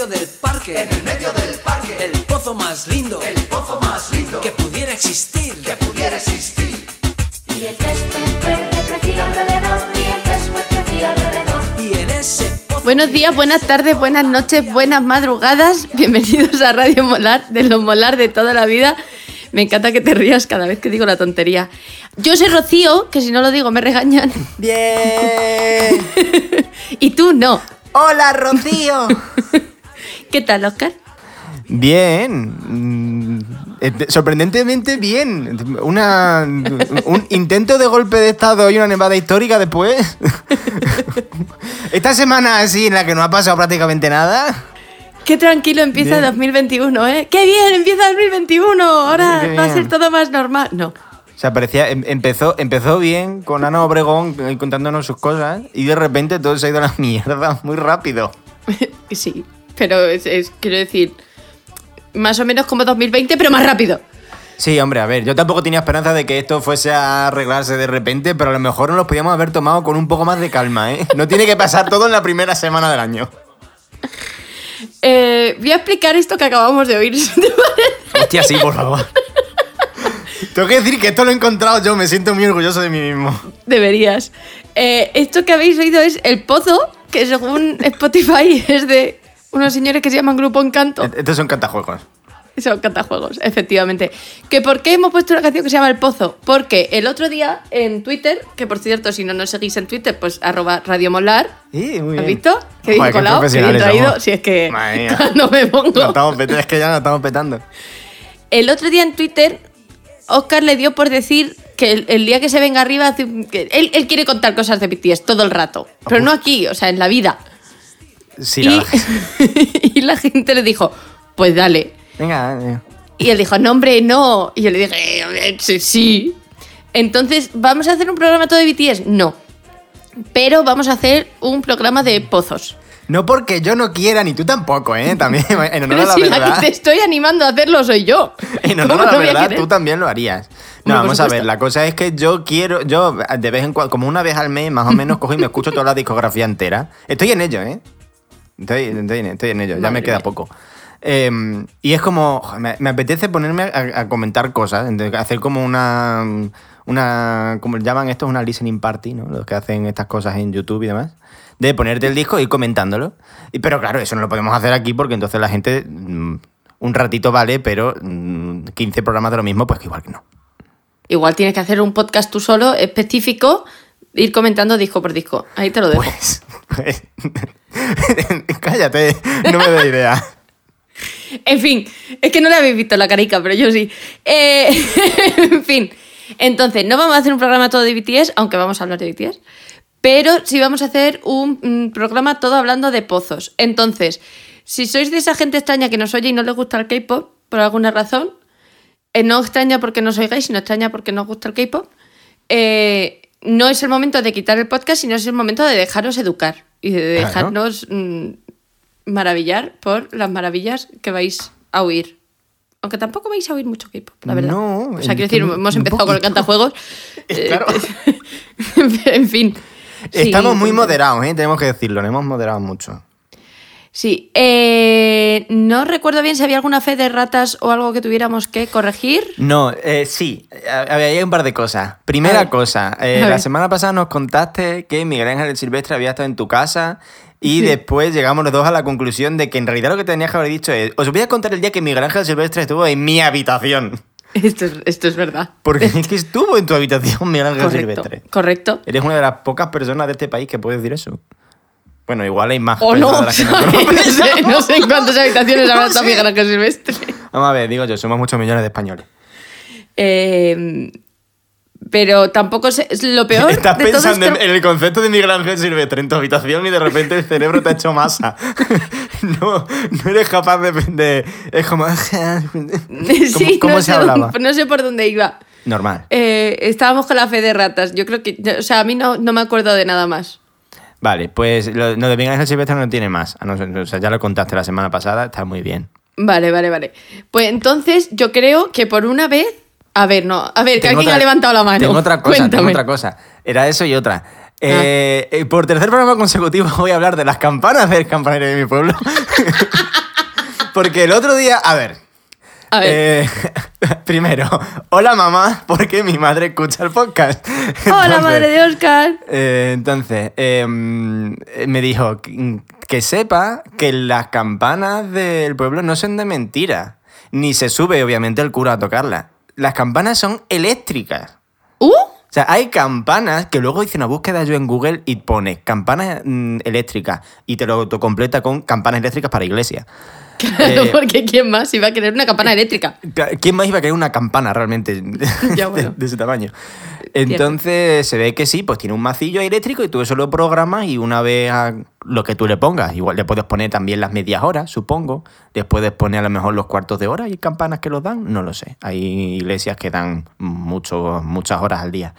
medio del parque, en el medio del parque, el pozo más lindo el pozo más lindo que pudiera existir. que pudiera existir. Y el césped verde crecía alrededor, y el césped crecía alrededor. Y en ese pozo Buenos días, buenas tardes, buenas noches, buenas madrugadas. Bienvenidos a Radio Molar, de lo molar de toda la vida. Me encanta que te rías cada vez que digo la tontería. Yo soy Rocío, que si no lo digo me regañan. Bien. Y tú no. Hola, Rocío. ¿Qué tal, Oscar? Bien. Mm, eh, Sorprendentemente bien. Una, un intento de golpe de estado y una nevada histórica después. Esta semana así en la que no ha pasado prácticamente nada. Qué tranquilo empieza Bien. 2021, ¿eh? ¡Qué bien! Empieza 2021. Ahora va a ser todo más normal. No. O sea, parecía, em- empezó, empezó bien con Ana Obregón eh, contándonos sus cosas y de repente todo se ha ido a la mierda muy rápido. Sí, pero es, es- quiero decir, más o menos como 2020, pero más rápido. Sí, hombre, a ver, yo tampoco tenía esperanza de que esto fuese a arreglarse de repente, pero a lo mejor nos los podíamos haber tomado con un poco más de calma, ¿eh? No tiene que pasar todo en la primera semana del año. Eh, voy a explicar esto que acabamos de oír. te. Hostia, sí, por favor. Tengo que decir que esto lo he encontrado yo, me siento muy orgulloso de mí mismo. Deberías. Eh, esto que habéis oído es El Pozo, que según Spotify es de unos señores que se llaman Grupo Encanto. Estos son cantajuegos. Son cantajuegos, efectivamente. ¿Que ¿Por qué hemos puesto una canción que se llama El Pozo? Porque el otro día en Twitter, que por cierto, si no nos seguís en Twitter, pues arroba Radio Molar. Sí, muy ¿Has bien. visto? Qué bien colado, qué bien traído. somos. Si es que no me pongo. Estamos pet- es que ya lo estamos petando. El otro día en Twitter, Oscar le dio por decir que el, el día que se venga arriba, que él, él quiere contar cosas de BTS todo el rato. Pero no aquí, o sea, en la vida. Sí, y, la verdad. y la gente le dijo, pues dale. Venga, venga. Y él dijo, no, hombre, no. Y yo le dije, "Eh, sí. Entonces, ¿vamos a hacer un programa todo de BTS? No. Pero vamos a hacer un programa de pozos. No porque yo no quiera, ni tú tampoco, ¿eh? También, en honor Pero a la si verdad. la que te estoy animando a hacerlo soy yo. En honor ¿Cómo a la no a verdad, tú también lo harías. No, vamos a ver, la cosa es que yo quiero, yo de vez en cuando, como una vez al mes, más o menos, cojo y me escucho toda la discografía entera. Estoy en ello, ¿eh? Estoy, estoy en, estoy en ello, ya Madre me queda mía. poco. Eh, y es como, me, me apetece ponerme a, a comentar cosas, entonces, hacer como una, una, como llaman esto, una listening party, ¿no? Los que hacen estas cosas en YouTube y demás. De ponerte el disco y ir comentándolo. Y, pero claro, eso no lo podemos hacer aquí porque entonces la gente, mm, un ratito vale, pero mm, 15 programas de lo mismo, pues que igual que no. Igual tienes que hacer un podcast tú solo, específico, ir comentando disco por disco. Ahí te lo dejo. Pues, pues cállate, no me da idea. En fin, es que no le habéis visto la carica, pero yo sí. Eh, en fin, entonces, no vamos a hacer un programa todo de BTS, aunque vamos a hablar de BTS, pero sí vamos a hacer un programa todo hablando de pozos. Entonces, si sois de esa gente extraña que nos oye y no les gusta el K-pop, por alguna razón, eh, no extraña porque nos oigáis, sino extraña porque nos gusta el K-pop, eh, no es el momento de quitar el podcast, sino es el momento de dejaros educar y de dejarnos mm, maravillar por las maravillas que vais a oír. Aunque tampoco vais a oír mucho K-pop, la verdad. No, o sea, quiero decir, hemos empezado con el cantajuegos. Claro. en fin. Sí, Estamos muy moderados, ¿eh? tenemos que decirlo, nos hemos moderado mucho. Sí. eh, no recuerdo bien si había alguna fe de ratas o algo que tuviéramos que corregir. No, eh, sí, había hay un par de cosas. Primera cosa, eh, la semana pasada nos contaste que Miguel Ángel Silvestre había estado en tu casa y Sí. después llegamos los dos a la conclusión de que en realidad lo que tenías que haber dicho es, os voy a contar el día que Miguel Ángel Silvestre estuvo en mi habitación. Esto es, esto es verdad. Porque es que estuvo en tu habitación Miguel Ángel Correcto. Silvestre. Correcto. Eres una de las pocas personas de este país que puede decir eso. Bueno, igual hay más O no, que no sé, no sé en cuántas habitaciones habrá estado Miguel Ángel Silvestre. Vamos a ver, digo yo, somos muchos millones de españoles. Eh, pero tampoco sé, es lo peor. Estás de todo pensando en, el concepto de Miguel Ángel Silvestre en tu habitación y de repente el cerebro te ha hecho masa. no, no eres capaz de... de- es como... ¿Cómo, Sí, cómo no se sé hablaba? no sé por dónde iba. Normal. Eh, estábamos con la fe de ratas. Yo creo que. o sea, a mí no, no me acuerdo de nada más. Vale, pues lo, lo de Miguel Ángel Silvestre no tiene más. A o sea, ya lo contaste la semana pasada, está muy bien. Vale, vale, vale. Pues entonces yo creo que por una vez. A ver, no. A ver, que alguien otra- ha levantado la mano. Tengo otra cosa, tengo otra cosa. Era eso y otra. Eh, eh, por tercer programa consecutivo voy a hablar de las campanas del campanario de mi pueblo. Porque el otro día, a ver, A ver. eh, primero, hola mamá, porque mi madre escucha el podcast. Hola, madre de Oscar. eh, entonces, eh, mm, me dijo que, sepa que las campanas del pueblo no son de mentira. Ni se sube, obviamente, el cura a tocarlas. Las campanas son eléctricas. ¿Uh? O sea, hay campanas que luego hice una búsqueda yo en Google y pone campanas mm, eléctricas y te lo completa con campanas eléctricas para iglesia. Claro, Eh, porque ¿quién más iba a querer una campana eléctrica? ¿Quién más iba a querer una campana realmente Ya, de, bueno. de ese tamaño? Entonces se ve que sí, pues tiene un macillo eléctrico y tú eso lo programas y una vez a lo que tú le pongas, igual le puedes poner también las medias horas, supongo. Después de poner a lo mejor los cuartos de hora y campanas que los dan, no lo sé. Hay iglesias que dan mucho, muchas horas al día.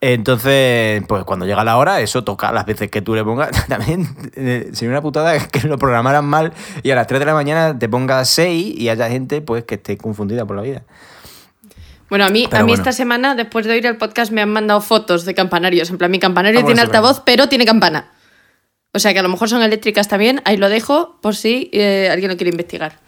Entonces, pues cuando llega la hora, eso toca las veces que tú le pongas. También eh, sería una putada que lo programaran mal y a las 3 de la mañana te pongas 6 y haya gente pues que esté confundida por la vida. Bueno, a mí, Pero a mí bueno. esta semana, después de oír el podcast, me han mandado fotos de campanarios. En plan, mi campanario tiene altavoz, pero tiene campana. O sea que a lo mejor son eléctricas también. Ahí lo dejo por si eh, alguien lo quiere investigar.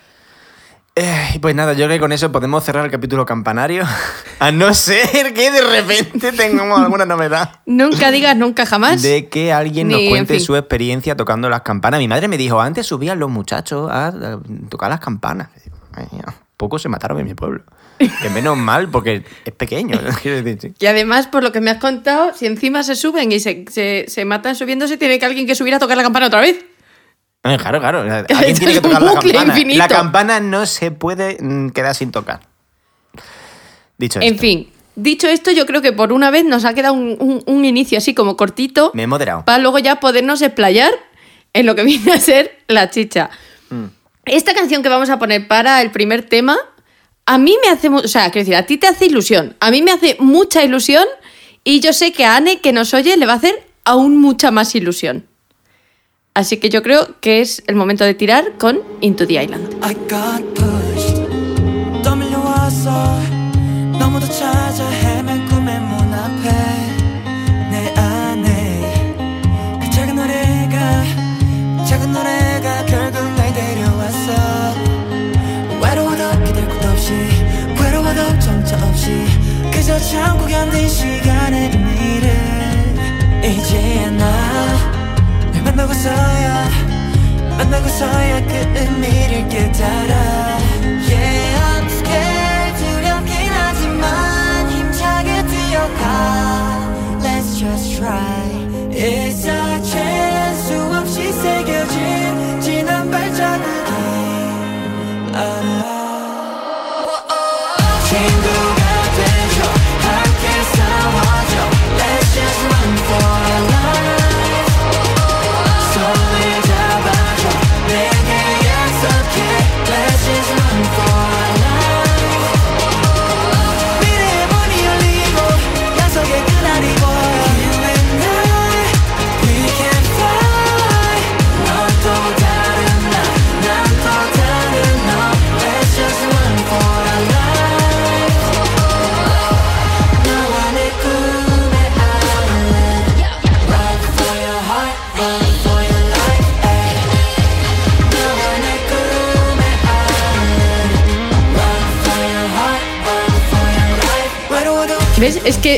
Eh, pues nada, yo creo que con eso podemos cerrar el capítulo campanario. A no ser que de repente tengamos alguna novedad. Nunca digas nunca jamás. De que alguien Ni, nos en cuente fin. su experiencia tocando las campanas. Mi madre me dijo, antes subían los muchachos a, tocar las campanas. Y digo, "Ay, ya, Pocos se mataron en mi pueblo. Que menos mal, porque es pequeño. quiero decir, sí. Y además, por lo que me has contado, si encima se suben y se, se, se matan subiéndose, tiene que alguien que subir a tocar la campana otra vez. Eh, Claro, claro. Alguien tiene que tocar la campana. infinito. La campana no se puede mm, quedar sin tocar. Dicho En esto, fin, dicho esto, yo creo que por una vez nos ha quedado un, un- un inicio así como cortito me he moderado. para luego ya podernos explayar en lo que viene a ser la chicha. Mm. Esta canción que vamos a poner para el primer tema, a mí me hace, o sea, quiero decir, a ti te hace ilusión, a mí me hace mucha ilusión y yo sé que a Anne, que nos oye, le va a hacer aún mucha más ilusión. Así que yo creo que es el momento de tirar con Into the Island. I got pushed 떠밀려와서 너무도 찾아 헤맨 꿈의 문 앞에 내 안에 그 작은 노래가 작은 노래가 결국 날 데려왔어 외로워도 기댈 곳 없이 괴로워도 정처 없이 그저 참고 견딘 시간의 의미를 이제야 나널 만나고서야 만나고서야 그 의미를 깨달아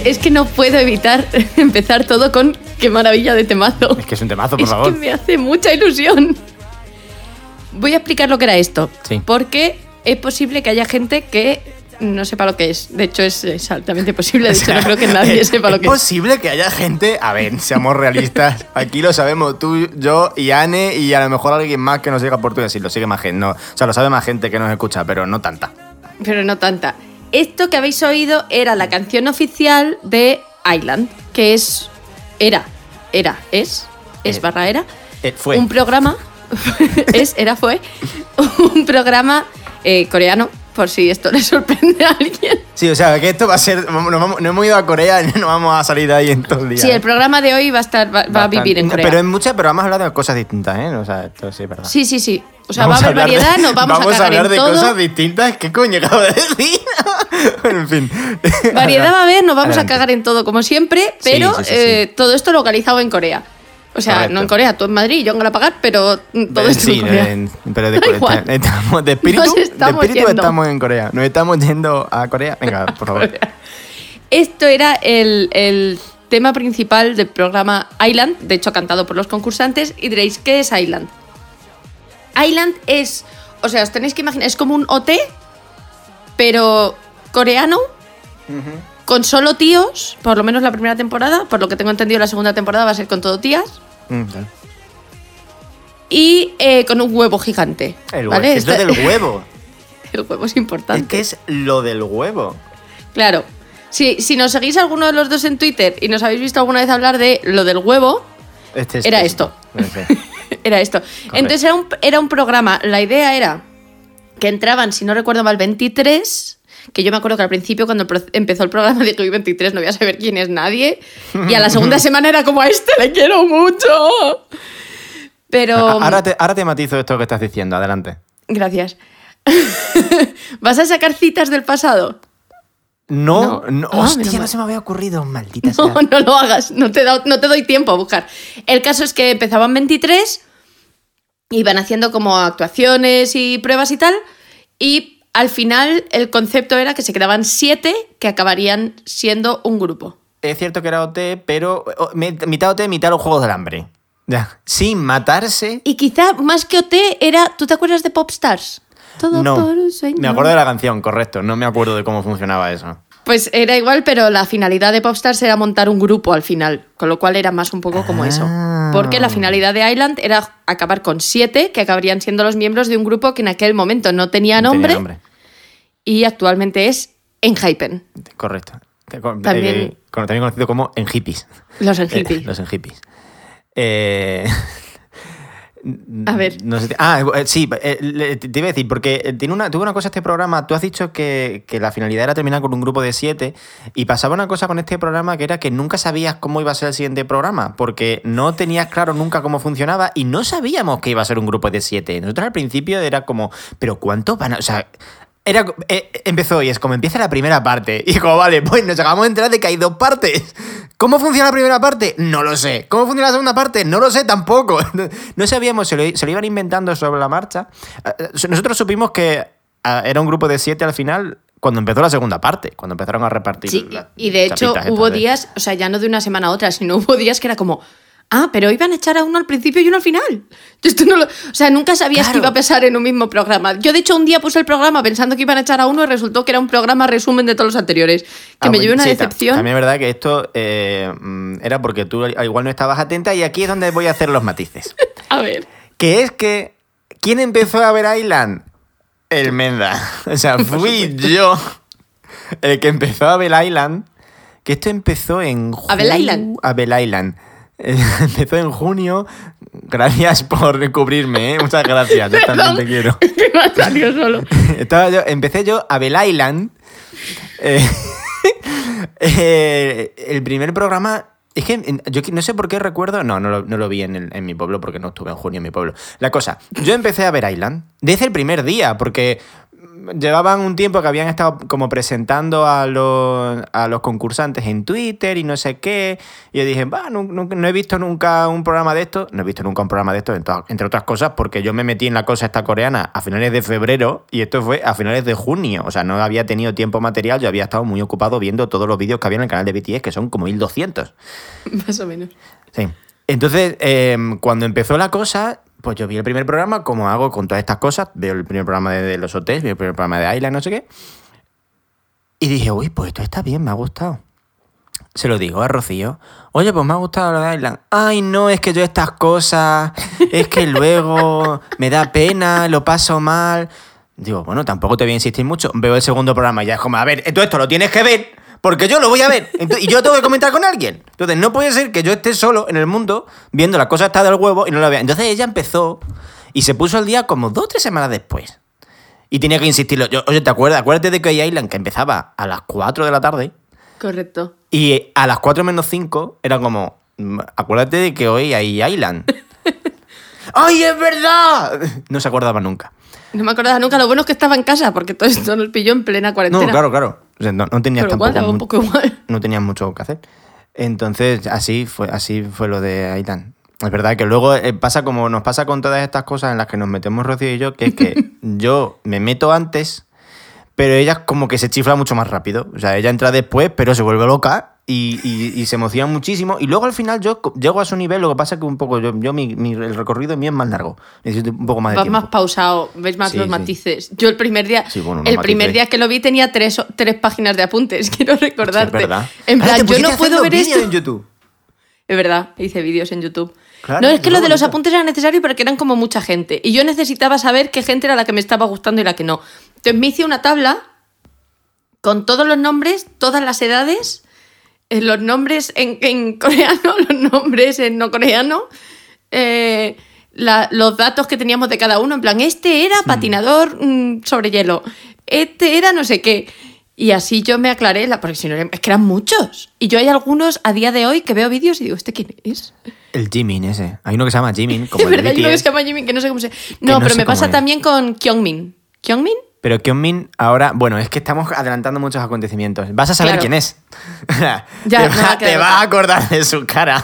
Es que, es no puedo evitar empezar todo con qué maravilla de temazo. Es que es un temazo, por es favor. que me hace mucha ilusión. Voy a explicar lo que era esto. Sí. Porque es posible que haya gente que no sepa lo que es. De hecho, es, es altamente posible. De hecho, no creo que nadie sepa lo que es es. posible que haya gente. A ver, seamos realistas. Aquí lo sabemos tú, yo y Anne y a lo mejor alguien más que nos siga portugués. Sí, lo sigue más gente. No, o sea, lo sabe más gente que nos escucha, pero no tanta. Pero no tanta. Esto que habéis oído era la canción oficial de Island, que es. Era. Era. Es. Es Eh, barra era. eh, fue. Un programa. es, era, fue. Un programa eh, coreano, por si esto le sorprende a alguien. Sí, o sea, que esto va a ser. vamos- nos vamos- no hemos ido a Corea y no vamos a salir de ahí en todo el día. Sí, el programa de hoy va a estar va, va a vivir en Corea. Pero en muchas, pero vamos a hablar de cosas distintas, ¿eh? O sea, esto sí es verdad. Sí, sí, sí. O sea, va a haber hablar de- variedad, nos vamos, a cagar hablar en de todo. cosas distintas. ¿Qué coño acabo de decir? en fin. Variedad va a haber, nos vamos Adelante. a cagar en todo como siempre, pero sí, sí, eh, todo esto localizado en Corea. O sea, Correcto. no en Corea, tú en Madrid y yo en Galapagar, pero todo esto sí, en Corea. en- pero de, estamos- de espíritu, Nos de estamos espíritu estamos en Corea. Nos estamos yendo a Corea. Venga, por favor. Esto era el, el tema principal del programa Island, de hecho cantado por los concursantes, y diréis, ¿qué es Island? Island es, o sea, os tenéis que imaginar, es como un OT, pero coreano, con solo tíos, por lo menos la primera temporada, por lo que tengo entendido la segunda temporada va a ser con todo tías, Mm, y eh, con un huevo gigante. El ¿vale? huevo. Es lo Esta- del huevo. el huevo es importante. Es que es lo del huevo. Claro. Si, si nos seguís alguno de los dos en Twitter y nos habéis visto alguna vez hablar de lo del huevo, Este es- Era esto. Sí. Era esto. Entonces era un, era un programa, la idea era que entraban, si no recuerdo mal, 23, que yo me acuerdo que al principio cuando empezó el programa dije, uy, 23, no voy a saber quién es nadie, y a la segunda semana era como, a este le quiero mucho. Pero... Ahora te, ahora te matizo esto que estás diciendo. Adelante. Gracias. ¿Vas a sacar citas del pasado? No, No. no. Ah, hostia, no se me había ocurrido, maldita No, sea. no lo hagas, no te, da- no te doy tiempo a buscar. El caso es que empezaban 23, iban haciendo como actuaciones y pruebas y tal, y al final el concepto era que se quedaban 7 que acabarían siendo un grupo. Es cierto que era OT, pero mitad OT, mitad los Juegos del Hambre. Ya. Sin matarse. Y quizá más que OT era, ¿tú te acuerdas de Popstars? Todo No. por un sueño. Me acuerdo de la canción, correcto. No me acuerdo de cómo funcionaba eso. Pues era igual, pero la finalidad de Popstars era montar un grupo al final, con lo cual era más un poco como eso. Ah. Porque la finalidad de Island era acabar con siete, que acabarían siendo los miembros de un grupo que en aquel momento no tenía No tenía nombre, y actualmente es Enhypen, Correcto. También- eh, con- también conocido como en hippies. los Eh, Enhypen. los en hippies. Eh, A ver. no sé ah, eh, sí, eh, te iba a decir, porque eh, tiene una, tuve una cosa este programa. Tú has dicho que, que la finalidad era terminar con un grupo de siete. Y pasaba una cosa con este programa que era que nunca sabías cómo iba a ser el siguiente programa. Porque no tenías claro nunca cómo funcionaba y no sabíamos que iba a ser un grupo de siete. Nosotros al principio era como, ¿pero cuántos van a.? O sea. Era, eh, empezó y es como empieza la primera parte. Y como, vale, pues nos acabamos de enterar de que hay dos partes. ¿Cómo funciona la primera parte? No lo sé. ¿Cómo funciona la segunda parte? No lo sé tampoco. No sabíamos, se lo, se lo iban inventando sobre la marcha. Eh, Nosotros supimos que ah, era un grupo de siete al final cuando empezó la segunda parte, cuando empezaron a repartir. Sí, y de hecho hubo días, o sea, ya no de una semana a otra, sino hubo días que era como, ah, pero iban a echar a uno al principio y uno al final. Yo Esto no lo- o sea, nunca sabías Claro. que iba a pasar en un mismo programa. Yo, de hecho, un día puse el programa pensando que iban a echar a uno y resultó que era un programa resumen de todos los anteriores. Que Ah, me llevé una sí, decepción. También es verdad que esto eh, mm, era porque tú igual no estabas atenta y aquí es donde voy a hacer los matices. A ver. Que es que, ¿quién empezó a ver Island? El Menda. O sea, fui yo el que empezó a ver Island. Que esto empezó en ¿A Island? A Island. Empezó en junio. Gracias por cubrirme, ¿eh? Muchas gracias. Yo también te quiero. salido solo. Estaba yo, empecé yo a Bell Island. Eh, eh, el primer programa. Es que yo no sé por qué recuerdo. No, no lo, no lo vi en, el- en mi pueblo porque no estuve en junio en mi pueblo. La cosa, yo empecé a ver Island desde el primer día porque llevaban un tiempo que habían estado como presentando a los, a los concursantes en Twitter y no sé qué. Y yo dije, va, no, no- no he visto nunca un programa de esto. No he visto nunca un programa de esto, entre otras cosas, porque yo me metí en la cosa esta coreana a finales de febrero y esto fue a finales de junio. O sea, no había tenido tiempo material, yo había estado muy ocupado viendo todos los vídeos que había en el canal de BTS, que son como 1200. Más o menos. Sí. Entonces, eh, cuando empezó la cosa, pues yo vi el primer programa, como hago con todas estas cosas. Veo el primer programa de, los hoteles, veo el primer programa de Island, no sé qué. Y dije, uy, pues esto está bien, me ha gustado. Se lo digo a Rocío. Oye, pues me ha gustado lo de Island. Ay, no, es que yo estas cosas, es que luego me da pena, lo paso mal. Digo, bueno, tampoco te voy a insistir mucho. Veo el segundo programa y ya es como, a ver, tú esto lo tienes que ver, porque yo lo voy a ver. Y yo tengo que comentar con alguien. Entonces, no puede ser que yo esté solo en el mundo viendo la cosa está del huevo y no la vea. Entonces ella empezó y se puso al día como dos o tres semanas después. Y tenía que insistirlo. Yo, Oye, ¿te acuerdas? Acuérdate de que hay Island que empezaba a las 4 de la tarde. Correcto. Y a las 4 menos 5 era como, mm, acuérdate de que hoy hay Island. ¡Ay, es verdad! No se acordaba nunca. No me acordaba nunca. Lo bueno es que estaba en casa, porque todo esto nos pilló en plena cuarentena. No, claro, claro. O sea, no, no tenías Pero igual, tampoco igual. no tenías mucho que hacer. Entonces, así fue, así fue lo de Aitan. Es verdad que luego eh, pasa como nos pasa con todas estas cosas en las que nos metemos Rocío y yo, que es que yo me meto antes, pero ella como que se chifla mucho más rápido. O sea, ella entra después, pero se vuelve loca y, y- y se emociona muchísimo. Y luego al final yo llego a su nivel, lo que pasa es que un poco, yo, yo mi, mi- el recorrido mío es más largo. Necesito un poco más de Vas tiempo. más pausado, ves más Sí, los sí. matices. Yo el primer día, Sí, bueno, el primer matices. día que lo vi tenía tres, tres páginas de apuntes, quiero Sí, es recordarte. verdad. En plan, yo no puedo ver esto. en YouTube. Es verdad, hice vídeos en YouTube. Claro, no, es que lo de los apuntes era necesario porque eran como mucha gente. Y yo necesitaba saber qué gente era la que me estaba gustando y la que no. Entonces me hice una tabla con todos los nombres, todas las edades, los nombres en, en coreano, los nombres en no coreano, eh, la- los datos que teníamos de cada uno. En plan, este era patinador mm, sobre hielo, este era no sé qué. Y así yo me aclaré, la, porque si no, es que eran muchos. Y yo hay algunos a día de hoy que veo vídeos y digo, ¿este quién es? El Jimin ese. Hay uno que se llama Jimin, como es verdad, hay uno que se llama Jimin, que no sé cómo se... No, no pero me pasa es. también con Kyungmin. ¿Kyungmin? Pero Kyungmin ahora, bueno, es que estamos adelantando muchos acontecimientos. Vas a saber Claro. quién es. Ya, te va te vas a acordar de su cara.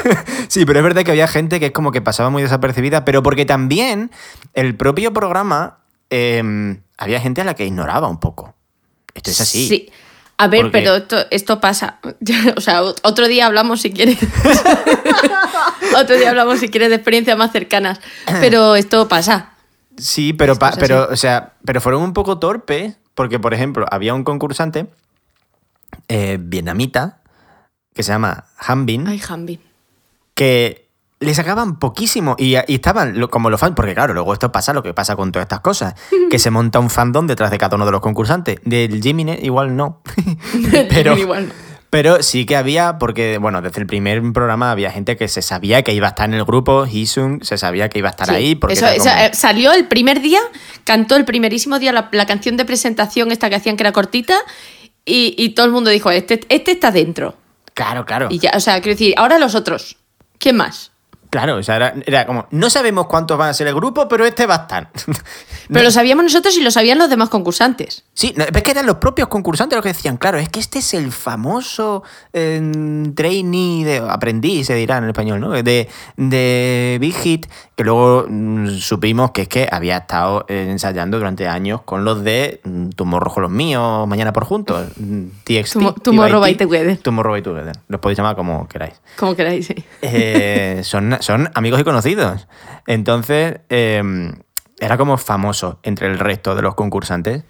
sí, pero es verdad que había gente que es como que pasaba muy desapercibida, pero porque también el propio programa eh, había gente a la que ignoraba un poco. Esto es así. Sí. A ver, Porque- pero esto, esto pasa. O sea, ot- otro día hablamos si quieres. otro día hablamos si quieres de experiencias más cercanas. Pero esto pasa. Sí, pero, pa- pero, o sea, pero fueron un poco torpes porque, por ejemplo, había un concursante eh, vietnamita que se llama Hanbin Ay, Hanbin. que le sacaban poquísimo y, y estaban lo- como los fans, porque claro, luego esto pasa lo que pasa con todas estas cosas, que se monta un fandom detrás de cada uno de los concursantes. Del Jimmy igual no, pero, Igual no. Pero sí que había, porque bueno, desde el primer programa había gente que se sabía que iba a estar en el grupo, Hisung se sabía que iba a estar Sí, ahí, porque eso- eso, eh, salió el primer día, cantó el primerísimo día la, la canción de presentación esta que hacían que era cortita y, y todo el mundo dijo, este, este está dentro. Claro, claro. Y ya, o sea, quiero decir, ahora los otros. ¿Quién más? Claro, o sea, era, era como, no sabemos cuántos van a ser el grupo, pero este va a estar. Pero lo sabíamos nosotros y lo sabían los demás concursantes. Sí, no, es que eran los propios concursantes los que decían, claro, es que este es el famoso eh, trainee, de, aprendiz, se dirá en español, ¿no? De, de Big Hit, que luego mm, supimos que es que había estado eh, ensayando durante años con los de mm, Tomorrow con los míos, Mañana por Juntos, mm, TXT. Tomo- Tomorrow by Together. Tomorrow by Together. Los podéis llamar como queráis. Como queráis, sí. Eh, son, son amigos y conocidos. Entonces, eh, era como famoso entre el resto de los concursantes.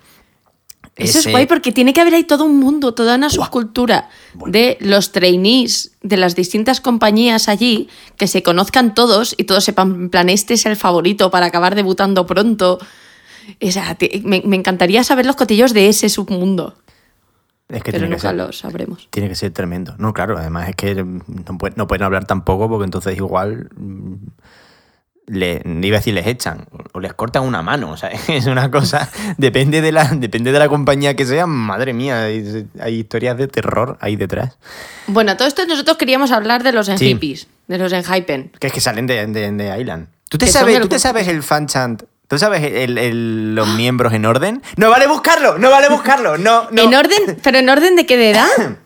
Eso es guay porque tiene que haber ahí todo un mundo, toda una subcultura de los trainees de las distintas compañías allí, que se conozcan todos y todos sepan, en plan, este es el favorito para acabar debutando pronto. O sea, te- me, me encantaría saber los cotillos de ese submundo, Es que pero tiene que, nunca ser, lo sabremos. tiene que ser tremendo. No, claro, además es que no, pueden- no pueden hablar tampoco porque entonces igual mm, le, iba a decir les echan o les cortan una mano. O sea, es una cosa, depende de la, depende de la compañía que sea, madre mía, hay, hay historias de terror ahí detrás. Bueno, todo esto nosotros queríamos hablar de los en Sí. hippies, de los en hypen. Que es que salen de, de, de Island. ¿Tú te, sabes, del ¿tú te sabes el fan chant? ¿Tú sabes el- el- los miembros en orden? No vale buscarlo, no vale buscarlo, no, no. ¿En orden? ¿Pero en orden de qué de edad?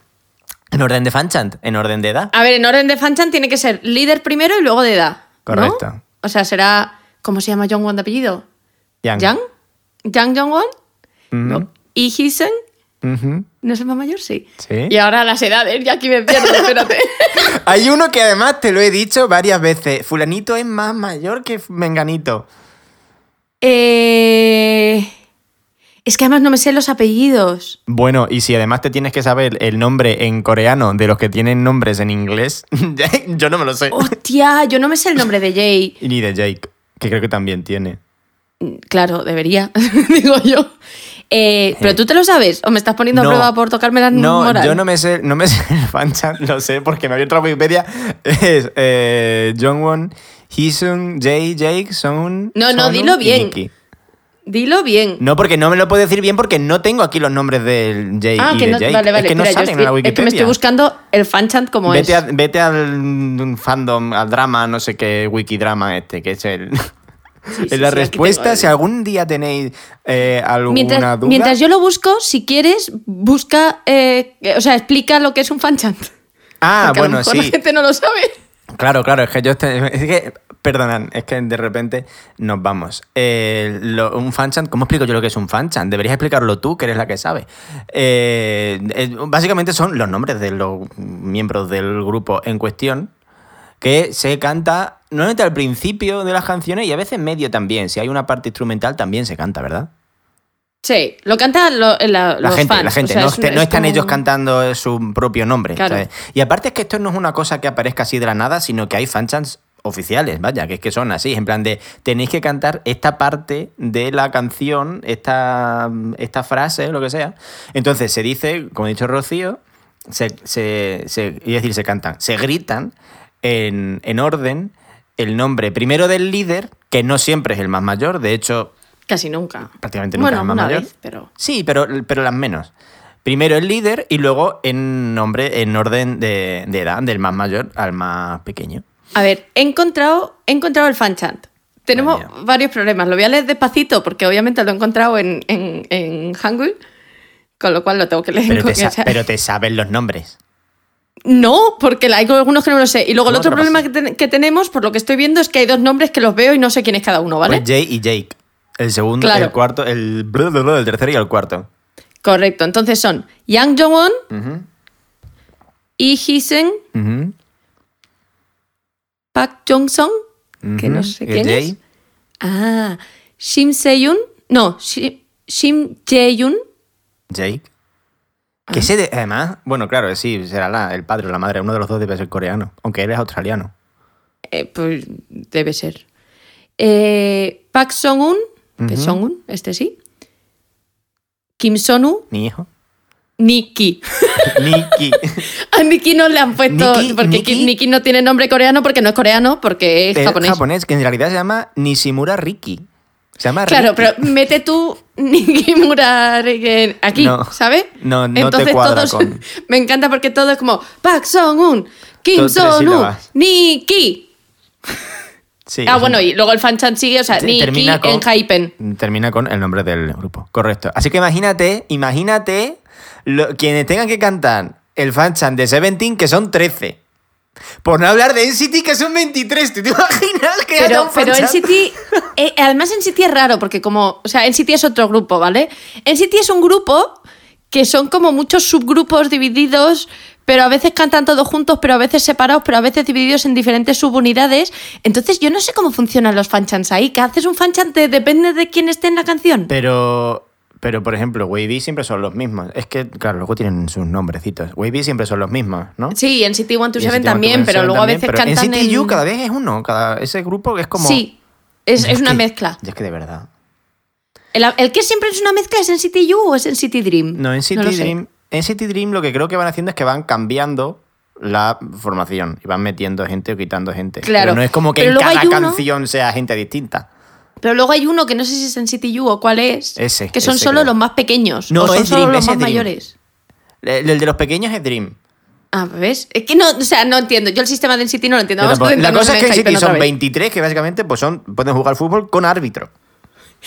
En orden de fan chant, en orden de edad. A ver, en orden de fanchan tiene que ser líder primero y luego de edad. ¿no? O sea, será. ¿Cómo se llama Jongwon de apellido? Yang. ¿Yang? ¿Yang Jongwon? ¿Y Hee-seung? ujú. ¿No es el más mayor? Sí. Sí. Y ahora las edades, ya aquí me pierdo, espérate. Hay uno que además te lo he dicho varias veces. Fulanito es más mayor que Menganito. Eh, Es que además no me sé los apellidos. Bueno, y si además te tienes que saber el nombre en coreano de los que tienen nombres en inglés, yo no me lo sé. Hostia, yo no me sé el nombre de Jay. Y ni de Jake, que creo que también tiene. Claro, debería, digo yo. Eh, ¿Pero tú te lo sabes? ¿O me estás poniendo a No. prueba por tocarme la No, moral? yo no me sé, no me sé el fanchat, lo sé porque me abierto la Wikipedia. Es eh, Jongwon, Heesung, Jae, Jake, Son. No, no, Sonu dilo bien. Dilo bien. No, porque no me lo puedo decir bien porque no tengo aquí los nombres del Jay ah, y que de no, Jake. vale, vale. es que no salen en la es Wikipedia. que me estoy buscando el fanchat como Vete, es. a- vete al fandom, al drama, no sé qué wikidrama este, que es el... Sí, la sí, respuesta, si algún día tenéis eh, alguna Mientras, duda... mientras yo lo busco, si quieres, busca, eh, o sea, explica lo que es un fanchat. Ah, Porque a lo bueno, mejor sí. la gente no lo sabe. Claro, claro, es que yo... este- es que, perdonad, es que de repente nos vamos. Eh, lo- un fanchan, ¿cómo explico yo lo que es un fanchan? Deberías explicarlo tú, que eres la que sabe. Eh, eh, básicamente son los nombres de los miembros del grupo en cuestión que se canta normalmente al principio de las canciones y a veces en medio también. Si hay una parte instrumental también se canta, ¿verdad? Sí, lo cantan lo- la, La los gente, fans. la gente, o sea, no, es un- no es están como ellos cantando su propio nombre. Claro. ¿sabes? Y aparte es que esto no es una cosa que aparezca así de la nada, sino que hay fanchants oficiales, vaya, que es que son así, en plan de tenéis que cantar esta parte de la canción, esta, esta frase, lo que sea. Entonces se dice, como ha dicho Rocío, se, se, se- decir, se cantan, se gritan en, en orden el nombre primero del líder, que no siempre es el más mayor, de hecho Casi nunca. prácticamente nunca bueno, es el más una mayor. vez, pero... Sí, pero, pero las menos. Primero el líder y luego en nombre, en orden de, de edad, del más mayor al más pequeño. A ver, he encontrado, he encontrado el fanchat. Tenemos Vaya. varios problemas. Lo voy a leer despacito porque obviamente lo he encontrado en, en, en Hangul, con lo cual lo tengo que leer Pero en te, sa- pero te saben los nombres. No, porque hay algunos que no lo sé. Y luego el ¿Cómo otro problema que, tenemos, por lo que estoy viendo, es que hay dos nombres que los veo y no sé quién es cada uno, ¿vale? Pues Jay y Jake. El segundo, Claro. el cuarto, el, bla, bla, bla, el tercero y el cuarto. Correcto. Entonces son Yang Jong-un, Ujú, Lee Hee-sung, ujú, Park Jong-sung, que no sé ¿Y quién Jay? es. Ah, Shim Se-yoon. No, Shim, Shim Jae-yoon. Jake. Ah. Que ese de- además, bueno, claro, sí, será la- el padre o la madre, uno de los dos debe ser coreano, aunque él es australiano. Eh, pues debe ser. Eh, Park Song-un. Song-un, este sí. Kim Sonu, Ni hijo. Nikki. Nikki. A Nikki no le han puesto. Nikki, porque Nikki. Nikki. no tiene nombre coreano porque no es coreano, porque es Es japonés. japonés, que en realidad se llama Nishimura Riki. Se llama Claro, Riki. pero mete tú Nikki aquí, No, ¿sabes? no, no te cuadra con- Me encanta porque todo es como Park Song-un, Kim sílabas. Nikki. Sí, Ah, bueno, y luego el fanchan sigue, o sea, Nikki en Hypen. Termina con el nombre del grupo, correcto. Así que imagínate, imagínate lo- quienes tengan que cantar el fanchan de Seventeen, que son 13. Por no hablar de NCT, que son 23. ¿Tú te imaginas que Pero, pero? NCT, eh, además NCT es raro porque como, o sea, NCT es otro grupo, ¿vale? NCT es un grupo que son como muchos subgrupos divididos, pero a veces cantan todos juntos, pero a veces separados, pero a veces divididos en diferentes subunidades. Entonces yo no sé cómo funcionan los fanchants ahí. ¿Qué haces un fanchan? Te- Depende de quién esté en la canción. Pero, pero, por ejemplo, Wavy siempre son los mismos. Es que, claro, luego tienen sus nombrecitos. Wavy siempre son los mismos, ¿no? Sí, NCT 127 Y NCT también, pero 127 luego a veces pero cantan NCT U en... cada vez es uno. Cada, ese grupo es como... Sí, es, es una que- mezcla. Y es que de verdad. ¿El, el que siempre es una mezcla es NCT U o es NCT Dream? No, en City. Dream. En City Dream lo que creo que van haciendo es que van cambiando la formación y van metiendo gente o quitando gente. Claro, Pero no es como que en cada uno- canción sea gente distinta. Pero luego hay uno que no sé si es en City U o cuál es. Ese, Que son ese solo creo. los más pequeños. No, o son es solo Dream, los más Dream. mayores. El, el de los pequeños es Dream. Ah, ¿ves? Es que no, o sea, no entiendo. Yo el sistema de City no lo entiendo. Vamos la cosa es que en City son vez. 23 que básicamente pues son, pueden jugar fútbol con árbitro.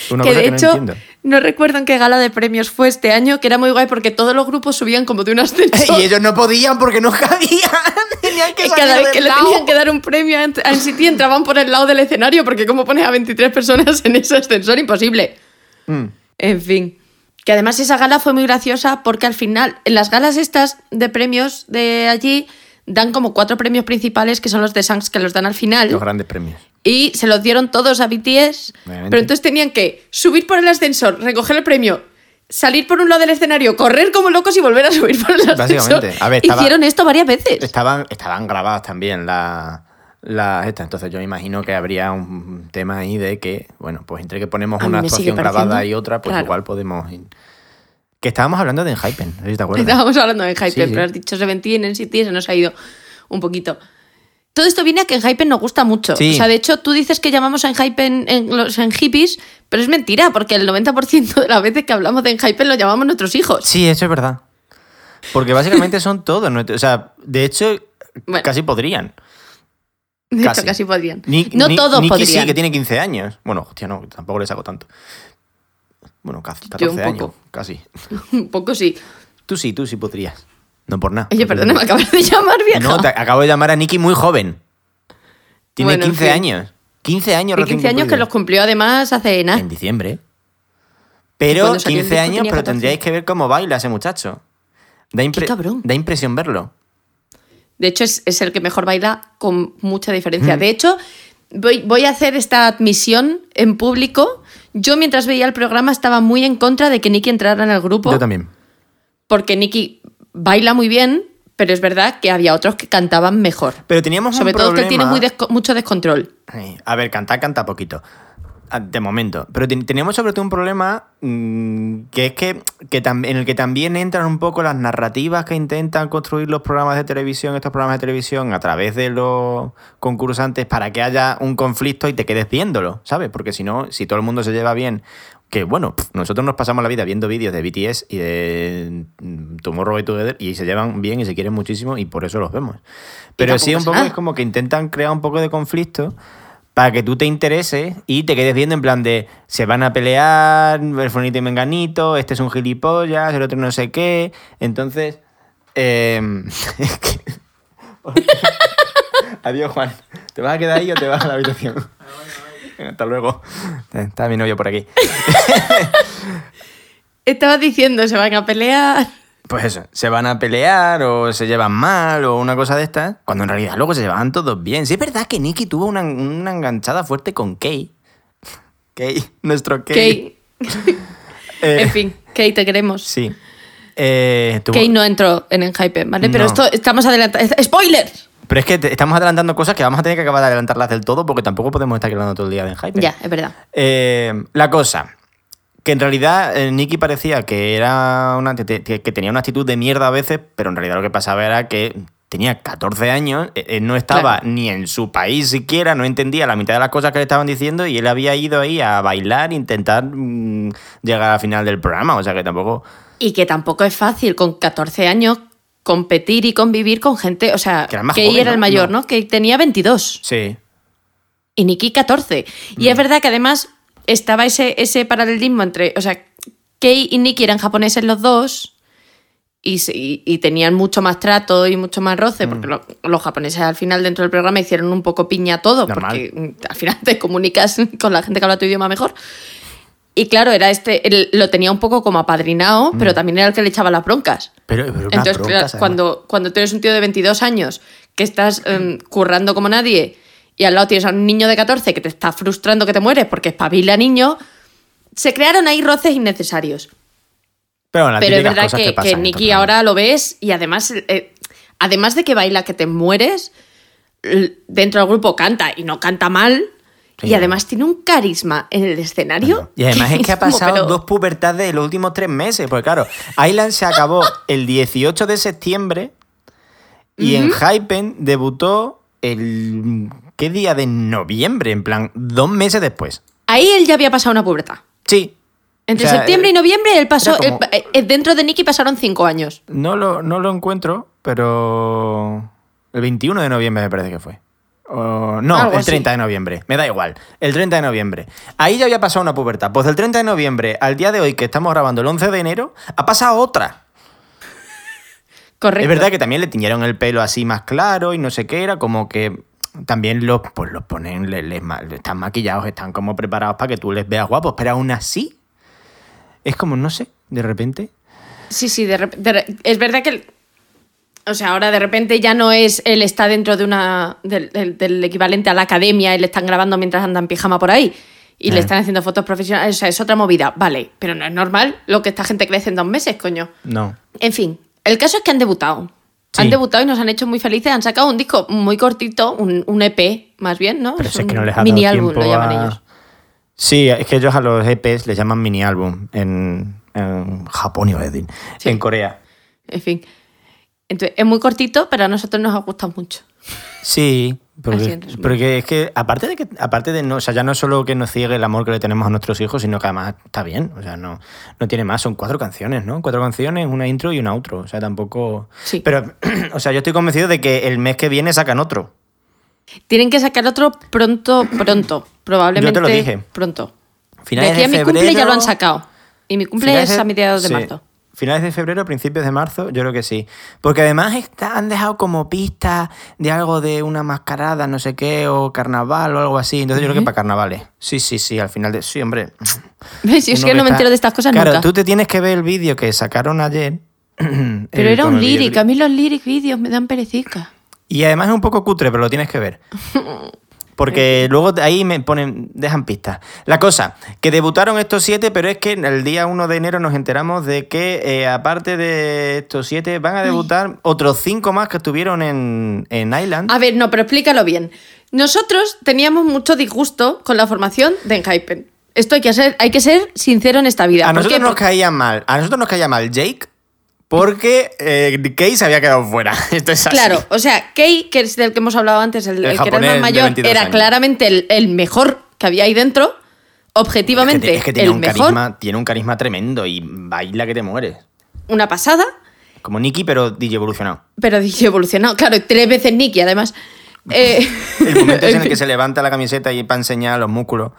Una que cosa de que no hecho, entiendo. no recuerdo en qué gala de premios fue este año, que era muy guay porque todos los grupos subían como de un ascensor. Y ellos no podían porque no cabían. Tenían que Y cada vez que le tenían que dar un premio a NCT entraban por el lado del escenario porque cómo pones a 23 personas en ese ascensor, imposible. Mm. En fin. Que además esa gala fue muy graciosa porque al final, en las galas estas de premios de allí, dan como cuatro premios principales que son los de Sangs que los dan al final. Los grandes premios. Y se los dieron todos a BTS. Obviamente. Pero entonces tenían que subir por el ascensor, recoger el premio, salir por un lado del escenario, correr como locos y volver a subir por el ascensor. A ver, estaba- Hicieron esto varias veces. Estaban, estaban grabadas también las la, estas. Entonces yo me imagino que habría un tema ahí de que, bueno, pues entre que ponemos A una actuación grabada y otra, pues claro. igual podemos... ir- Que estábamos hablando de Enhypen, te acuerdas. Estábamos hablando de Sí, sí. pero has dicho Seventeen, NCT, se nos ha ido un poquito. Todo esto viene a que en Hypen nos gusta mucho. Sí. O sea, de hecho, tú dices que llamamos a Hypen en, los en hippies, pero es mentira, porque el 90% de las veces que hablamos de Hypen lo llamamos nuestros hijos. Sí, eso es verdad. Porque básicamente son todos. O sea, de hecho, Bueno. casi podrían. De Casi. hecho, casi podrían. Ni- no ni- todos Niki podrían. sí, que tiene 15 años. Bueno, hostia, no, tampoco le saco tanto. Bueno, casi 14 Yo un años. poco. Casi. Un poco sí. Tú sí, tú sí podrías. No por nada. Oye, perdona, me acabas de llamar vieja. No, te acabo de llamar a Nicky muy joven. Tiene Bueno, en 15 fin. años. 15 años recién 15 años que los cumplió además hace nada. En diciembre. Pero cuando salió el 15 disco años, pero 14. tendríais que ver cómo baila ese muchacho. Da, impre- cabrón. da impresión verlo. De hecho, es, es el que mejor baila con mucha diferencia. Mm. De hecho, voy, voy a hacer esta admisión en público. Yo, mientras veía el programa, estaba muy en contra de que Nicky entrara en el grupo. Yo también. Porque Nicky baila muy bien, pero es verdad que había otros que cantaban mejor. Pero teníamos Sobre un todo que tiene problema- muy desco- mucho descontrol. Ay, A ver, cantar, canta poquito. Ah, De momento. Pero ten- teníamos sobre todo un problema mm, que es que, que en el que también entran un poco las narrativas que intentan construir los programas de televisión, estos programas de televisión, a través de los concursantes para que haya un conflicto y te quedes viéndolo, ¿sabes? Porque si no, si todo el mundo se lleva bien, que bueno, nosotros nos pasamos la vida viendo vídeos de BTS y de mm, Tomorrow Together y se llevan bien y se quieren muchísimo y por eso los vemos. Pero sí, un poco nada. es como que intentan crear un poco de conflicto para que tú te intereses y te quedes viendo en plan de se van a pelear, el fonito y menganito, este es un gilipollas, el otro no sé qué. Entonces, eh, es que- Adiós, Juan. ¿Te vas a quedar ahí o te vas a la habitación? Hasta luego. Está mi novio por aquí. Estaba diciendo, se van a pelear. Pues eso, se van a pelear o se llevan mal o una cosa de estas, cuando en realidad luego se llevaban todos bien. Sí, es verdad que Nicky tuvo una, una enganchada fuerte con Kay. Kay, nuestro Kay. Kay. Eh, En fin, Kay, te queremos. Sí. Eh, tuvo- Kay no entró en Enhype, ¿vale? Pero esto estamos adelantando. ¡Spoiler! Pero es que te- estamos adelantando cosas que vamos a tener que acabar de adelantarlas del todo porque tampoco podemos estar hablando todo el día de hype. Ya, es verdad. Eh, la cosa, que en realidad eh, Nicky parecía que era una que, te- que tenía una actitud de mierda a veces, pero en realidad lo que pasaba era que tenía 14 años, eh, eh, no estaba Claro. ni en su país siquiera, no entendía la mitad de las cosas que le estaban diciendo y él había ido ahí a bailar, intentar mm, llegar al final del programa, o sea que tampoco... Y que tampoco es fácil con 14 años competir y convivir con gente. O sea, Que era joven, el mayor, No. ¿no? Que tenía 22 Sí, y Nikki 14. Y es verdad que además estaba ese, ese paralelismo entre. O sea, Kay y Nikki eran japoneses los dos. Y, y- y tenían mucho más trato y mucho más roce, porque lo- los japoneses al final dentro del programa hicieron un poco piña todo, Normal. porque mm, al final te comunicas con la gente que habla tu idioma mejor. Y claro, era este, él lo tenía un poco como apadrinado, pero también era el que le echaba las broncas. pero, pero Entonces, broncas, cuando, cuando tú eres un tío de 22 años que estás em, currando como nadie y al lado tienes a un niño de 14 que te está frustrando que te mueres porque espabila niño, se crearon ahí roces innecesarios. Pero, es verdad que, pasan que Nicky ahora lo ves y además, eh, además de que baila que te mueres, dentro del grupo canta y no canta mal. Sí. y además tiene un carisma en el escenario. Y además es que ha pasado pero- dos pubertades en los últimos tres meses. Porque claro, Island se acabó el 18 de septiembre y en Hypen debutó el... ¿Qué día de noviembre? En plan, dos meses después. Ahí él ya había pasado una pubertad. Sí. Entre O sea, septiembre y noviembre, él pasó. como- eh, eh, dentro de Nicky pasaron cinco años. No lo, no lo encuentro, pero... El 21 de noviembre me parece que fue. No, Algo el así. 30 de noviembre. Me da igual. El 30 de noviembre. Ahí ya había pasado una pubertad. Pues del 30 de noviembre al día de hoy, que estamos grabando el 11 de enero, ha pasado otra. Correcto. Es verdad que también le tiñeron el pelo así más claro y no sé qué, era como que también los, pues los ponen, les, les ma- están maquillados, están como preparados para que tú les veas guapos, pero aún así es como, no sé, de repente. Sí, sí, de de es verdad que. O sea, ahora de repente ya no es él está dentro de una. del, del- del equivalente a la academia y le están grabando mientras anda en pijama por ahí. Y le Eh. están haciendo fotos profesionales. O sea, es otra movida. Vale, pero no es normal lo que esta gente crece en dos meses, coño. No. En fin, el caso es que han debutado. Sí. Han debutado y nos han hecho muy felices. Han sacado un disco muy cortito, un, un EP más bien, ¿no? Pero Es que no les ha mini dado álbum, tiempo lo llaman a- ellos. Sí, es que ellos a los EPs les llaman mini álbum en, en Japón, iba a decir, Sí. en Corea. En fin. Entonces, es muy cortito, pero a nosotros nos ha gustado mucho. Sí, porque, porque es que aparte de que aparte de no, o sea, ya no es solo que nos ciegue el amor que le tenemos a nuestros hijos, sino que además está bien, o sea, no, no tiene más, son cuatro canciones, ¿no? Cuatro canciones, una intro y una outro, o sea, tampoco. Sí. Pero, o sea, yo estoy convencido de que el mes que viene sacan otro. Tienen que sacar otro pronto, pronto. Probablemente Yo te lo dije. pronto. Finales de aquí a de mi cumple ya lo han sacado. Y mi cumple es a mediados de sí. marzo. Finales de febrero, principios de marzo, yo creo que sí. Porque además está- han dejado como pistas de algo de una mascarada, no sé qué, o carnaval o algo así. Entonces yo creo que para carnavales. Sí, sí, sí, al final de... Sí, hombre. ¿Ves? Si es que no me entero de estas cosas claro, nunca. tú te tienes que ver el vídeo que sacaron ayer. Pero era un lyric. A mí los lyric vídeos me dan perecica. Y además es un poco cutre, pero lo tienes que ver. Porque luego ahí me ponen, dejan pistas. La cosa, que debutaron estos siete, pero es que el día 1 de enero nos enteramos de que eh, aparte de estos siete van a debutar otros cinco más que estuvieron en, en Island. A ver, no, pero explícalo bien. Nosotros teníamos mucho disgusto con la formación de Enhypen. Esto hay que ser, hay que ser sincero en esta vida. a ¿Por nosotros qué? nos caía mal. A nosotros nos caía mal Jake porque eh, Kay se había quedado fuera. Esto es así. Claro, o sea, Kei, que es del que hemos hablado antes, el, El el que era el más mayor, 22 era años. claramente el, el mejor que había ahí dentro. Objetivamente, Es que, es que tiene, el un mejor, carisma, tiene un carisma tremendo y baila que te mueres. una pasada, Como Nicky, pero DJ evolucionado. pero dije evolucionado. Claro, tres veces Nicky, además. Eh, El momento es en el que se levanta la camiseta y para enseñar los músculos.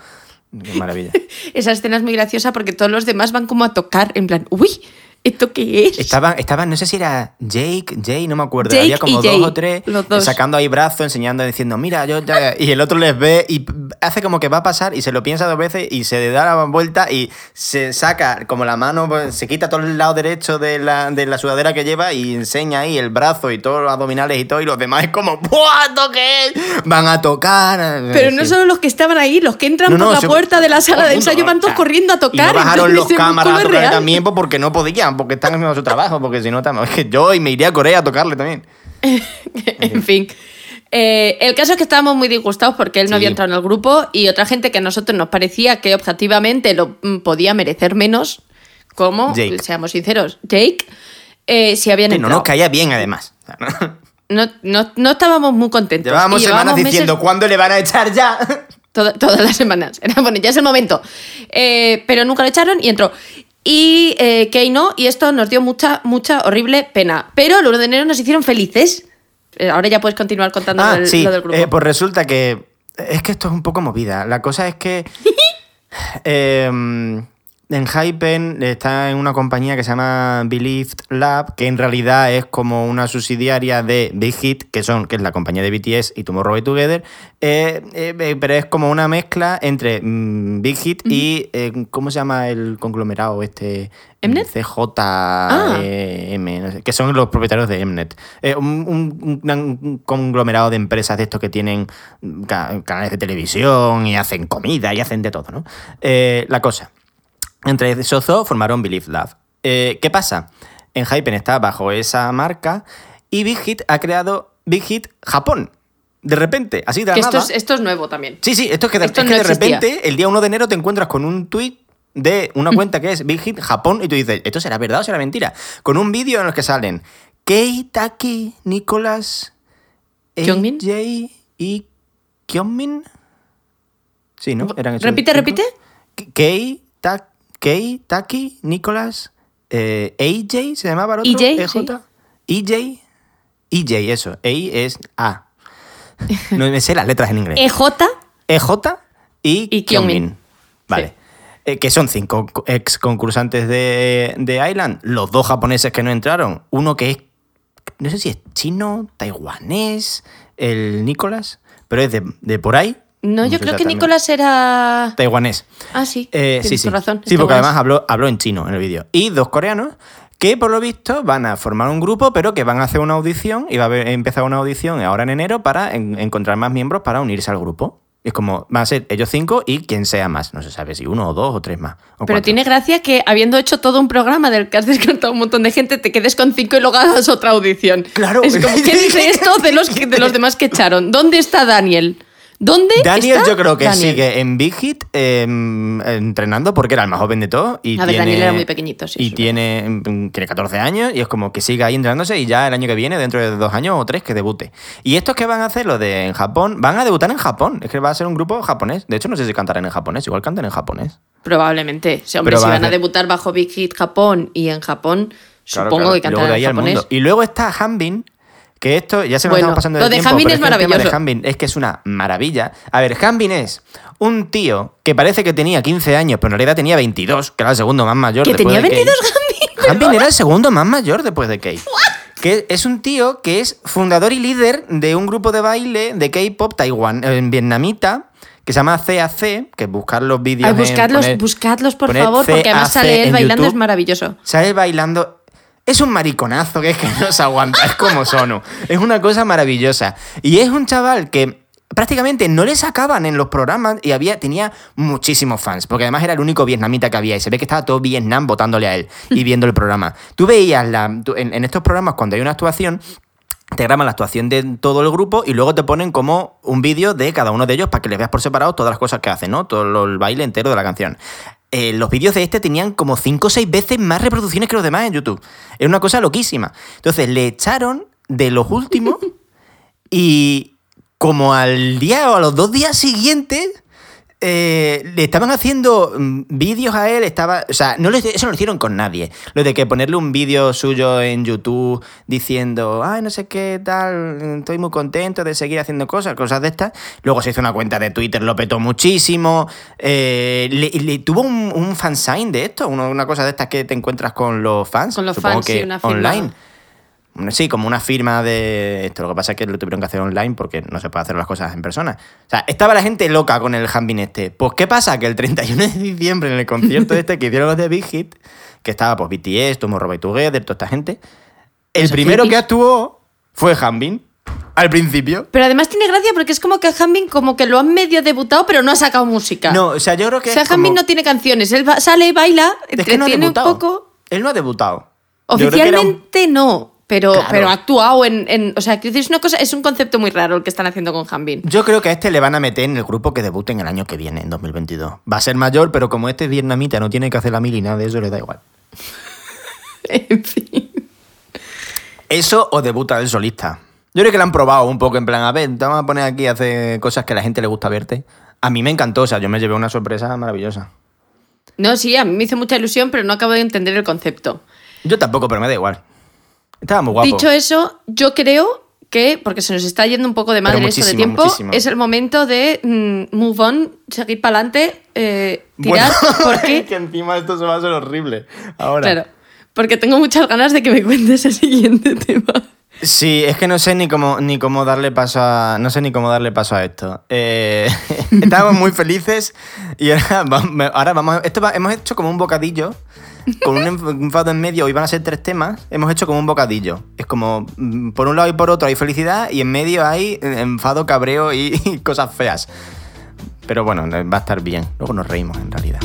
Qué maravilla. Esa escena es muy graciosa porque todos los demás van como a tocar, en plan, uy, ¿esto qué es? Estaban, estaban, no sé si era Jake, Jay, no me acuerdo. Jake Había como dos Jay, o tres dos. sacando ahí brazos, enseñando, diciendo, mira, yo ya. Y el otro les ve y hace como que va a pasar y se lo piensa dos veces y se le da la vuelta y se saca como la mano, pues, se quita todo el lado derecho de la, de la sudadera que lleva y enseña ahí el brazo y todos los abdominales y todo. Y los demás es como, ¡buah, ¿esto qué es? Van a tocar. Pero no solo los que estaban ahí, los que entran No, por la se- puerta de la sala de ensayo van todos corriendo a tocar. Y no bajaron entonces los cámaras a tocar real. también pues, porque no podían, porque están haciendo su trabajo, porque si no, es que yo y me iría a Corea a tocarle también. en fin. Eh, el caso es que estábamos muy disgustados porque él no Sí. había entrado en el grupo y otra gente que a nosotros nos parecía que objetivamente lo mm, podía merecer menos, como, Jake. seamos sinceros, Jake, eh, si habían Que no nos caía bien, además. ¿no? No, no- estábamos muy contentos. Llevábamos Y semanas meses- diciendo, ¿cuándo le van a echar ya? Toda- todas las semanas. Era, bueno, ya es el momento. Eh, pero nunca lo echaron y entró. Y eh, Kay no, y esto nos dio mucha, mucha horrible pena. Pero el 1 de enero nos hicieron felices. Eh, ahora ya puedes continuar contando ah, sí. lo del grupo. eh, pues resulta que. Es que esto es un poco movida. La cosa es que. eh, en Hypen está en una compañía que se llama Believed Lab, que en realidad es como una subsidiaria de Big Hit, que son que es la compañía de BTS y Tomorrow Together, eh, eh, eh, pero es como una mezcla entre mm, Big Hit y eh, ¿cómo se llama el conglomerado este? ¿Mnet? CJ Ah. M, no sé, que son los propietarios de Mnet. Un, un- conglomerado de empresas de estos que tienen ca- canales de televisión y hacen comida y hacen de todo, ¿no? La cosa. Entre esos dos formaron Believe Love. Eh, ¿Qué pasa? En Hypen está bajo esa marca y Big Hit ha creado Big Hit Japón. De repente, así de la esto nada. es, esto es nuevo también. Sí, sí, esto es que de, Esto es que no de existía. repente, el día 1 de enero te encuentras con un tweet de una cuenta que es Big Hit Japón y tú dices, ¿esto será verdad o será mentira? Con un vídeo en el que salen Kei, Taki, Nicolás, Kyungmin. Y Kyungmin. Sí, ¿no? Eran Repite, repite. Kei, Kei, Taki, Nicolás, eh, AJ, ¿se llamaba el otro? EJ, EJ. EJ. EJ, eso. A es A. No me sé las letras en inglés. EJ. EJ y, Y Kyungmin. Vale. Sí. Eh, que son cinco co- ex concursantes de, de Island. Los dos japoneses que no entraron. Uno que es, no sé si es chino, taiwanés, el Nicolás, pero es de, de por ahí. No, yo creo que. Nicolás era. Taiwanés. Ah, sí. Eh, sí, sí. razón. Sí, porque además habló, habló en chino en el vídeo. Y dos coreanos que por lo visto van a formar un grupo, pero que van a hacer una audición y va a haber- empezar una audición ahora en enero para en- encontrar más miembros para unirse al grupo. Es como, van a ser ellos cinco y quien sea más. No se sabe si uno o dos o tres más. o Pero cuatro. tiene gracia que habiendo hecho todo un programa del que has descartado un montón de gente, te quedes con cinco y luego hagas otra audición. Claro. Es como, ¿quién dice esto de los, que- de los demás que echaron? ¿Dónde está Daniel? ¿Dónde Daniel está yo creo que Daniel? sigue en Big Hit eh, entrenando porque era el más joven de todos. Y A ver, tiene, Daniel era muy pequeñito, sí, Y tiene, mm, tiene 14 años y es como que sigue ahí entrenándose y ya el año que viene, dentro de dos años o tres, que debute. Y estos que van a hacer lo de en Japón, van a debutar en Japón. Es que va a ser un grupo japonés. De hecho, no sé si cantarán en japonés, igual cantan en japonés. Probablemente. Sí, hombre, Pero si van a hacer- debutar bajo Big Hit Japón y en Japón, Claro, supongo claro. que cantarán en japonés. Y luego está Hanbin, que esto ya se nos Bueno, estamos pasando lo de de tiempo, Hanbin pero es que el tema maravilloso. de Hanbin es que es una maravilla. A ver, Hanbin es un tío que parece que tenía 15 años, pero en realidad tenía 22, que era el segundo más mayor. ¿Que tenía de Kate. 22 Hanbin? Hanbin era el segundo más mayor después de Kate. Que es un tío que es fundador y líder de un grupo de baile de K-pop taiwan, eh, vietnamita que se llama CAC, que buscar los vídeos. Ay, en- buscadlos, poner- buscadlos, por favor, porque además sale él bailando, YouTube. es maravilloso. Sale bailando. Es un mariconazo que es que no se aguanta, es como Sono. Es una cosa maravillosa. Y es un chaval que prácticamente no le sacaban en los programas y había, tenía muchísimos fans, porque además era el único vietnamita que había y se ve que estaba todo Vietnam votándole a él y viendo el programa. Tú veías la, en, en estos programas cuando hay una actuación, te graban la actuación de todo el grupo y luego te ponen como un vídeo de cada uno de ellos para que les veas por separado todas las cosas que hacen, ¿no? Todo el baile entero de la canción. Eh, los vídeos de este tenían como 5 o 6 veces más reproducciones que los demás en YouTube. Era una cosa loquísima. Entonces le echaron de los últimos y como al día o a los dos días siguientes eh, le estaban haciendo mm, vídeos a él, estaba, o sea, no eso no lo hicieron con nadie. Lo de que ponerle un vídeo suyo en YouTube diciendo, ay, no sé qué tal, estoy muy contento de seguir haciendo cosas, cosas de estas. Luego se hizo una cuenta de Twitter, lo petó muchísimo. eh, le, le tuvo un, un fansign de esto, una, una cosa de estas que te encuentras con los fans. Con los fans, sí, que una firma. Sí, como una firma de esto. Lo que pasa es que lo tuvieron que hacer online porque no se puede hacer las cosas en persona. O sea, estaba la gente loca con el Hanbin este. Pues, ¿qué pasa? Que el 31 de diciembre, en el concierto este que hicieron los de Big Hit, que estaba pues BTS, Tomorrow by Together, toda esta gente, el primero hippies. que actuó fue Hanbin. Al principio. Pero además tiene gracia porque es como que Hanbin como que lo han medio debutado, pero no ha sacado música. No, o sea, yo creo que o sea, como- Hanbin no tiene canciones. Él sale, baila, es que no ha entretiene un poco. Él no ha debutado. Oficialmente no, pero, Claro. pero ha actuado en, en- O sea, es una cosa, es un concepto muy raro el que están haciendo con Hanbin. Yo creo que a este le van a meter en el grupo que debute en el año que viene, en 2022. Va a ser mayor, pero como este es vietnamita, no tiene que hacer la mil y nada de eso, le da igual. en fin. Eso o debuta el solista. Yo creo que lo han probado un poco en plan, a ver, te vamos a poner aquí a hacer cosas que a la gente le gusta verte. A mí me encantó, o sea, yo me llevé una sorpresa maravillosa. No, sí, a mí me hizo mucha ilusión, pero no acabo de entender el concepto. Yo tampoco, pero me da igual. Estaba muy guapo. Dicho eso, yo creo que, porque se nos está yendo un poco de madre esto de tiempo, muchísimo. es el momento de mm, move on, seguir para adelante, tirar, porque... que encima esto se va a hacer horrible. Ahora. Claro, porque tengo muchas ganas de que me cuentes el siguiente tema. Sí, es que no sé ni cómo, ni cómo darle paso a. No sé ni cómo darle paso a esto. Eh, estábamos muy felices y ahora, va- ahora vamos. a- Esto va- hemos hecho como un bocadillo. Con un enf- enfado en medio, hoy van a ser tres temas. Hemos hecho como un bocadillo. Es como, mm, por un lado y por otro hay felicidad y en medio hay enfado, cabreo y cosas feas. Pero bueno, va a estar bien. Luego nos reímos en realidad.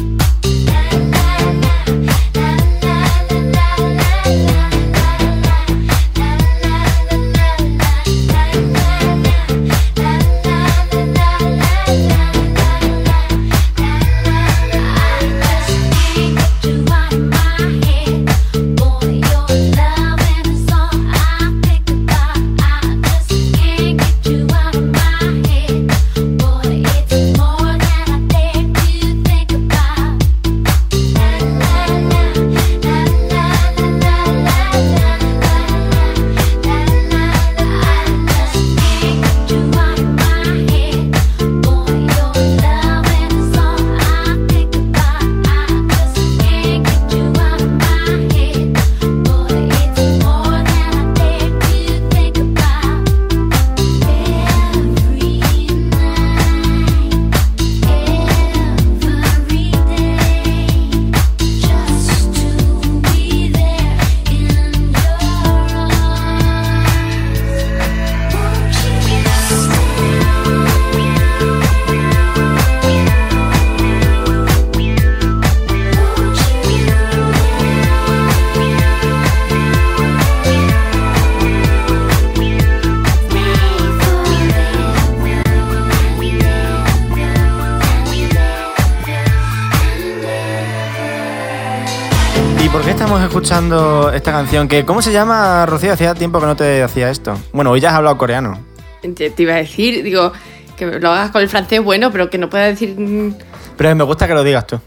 Escuchando esta canción que, ¿cómo se llama, Rocío? Hacía tiempo que no te hacía esto. Bueno, hoy ya has hablado coreano. Te, te iba a decir, digo, que lo hagas con el francés bueno, pero que no pueda decir, mm, Pero me gusta que lo digas tú.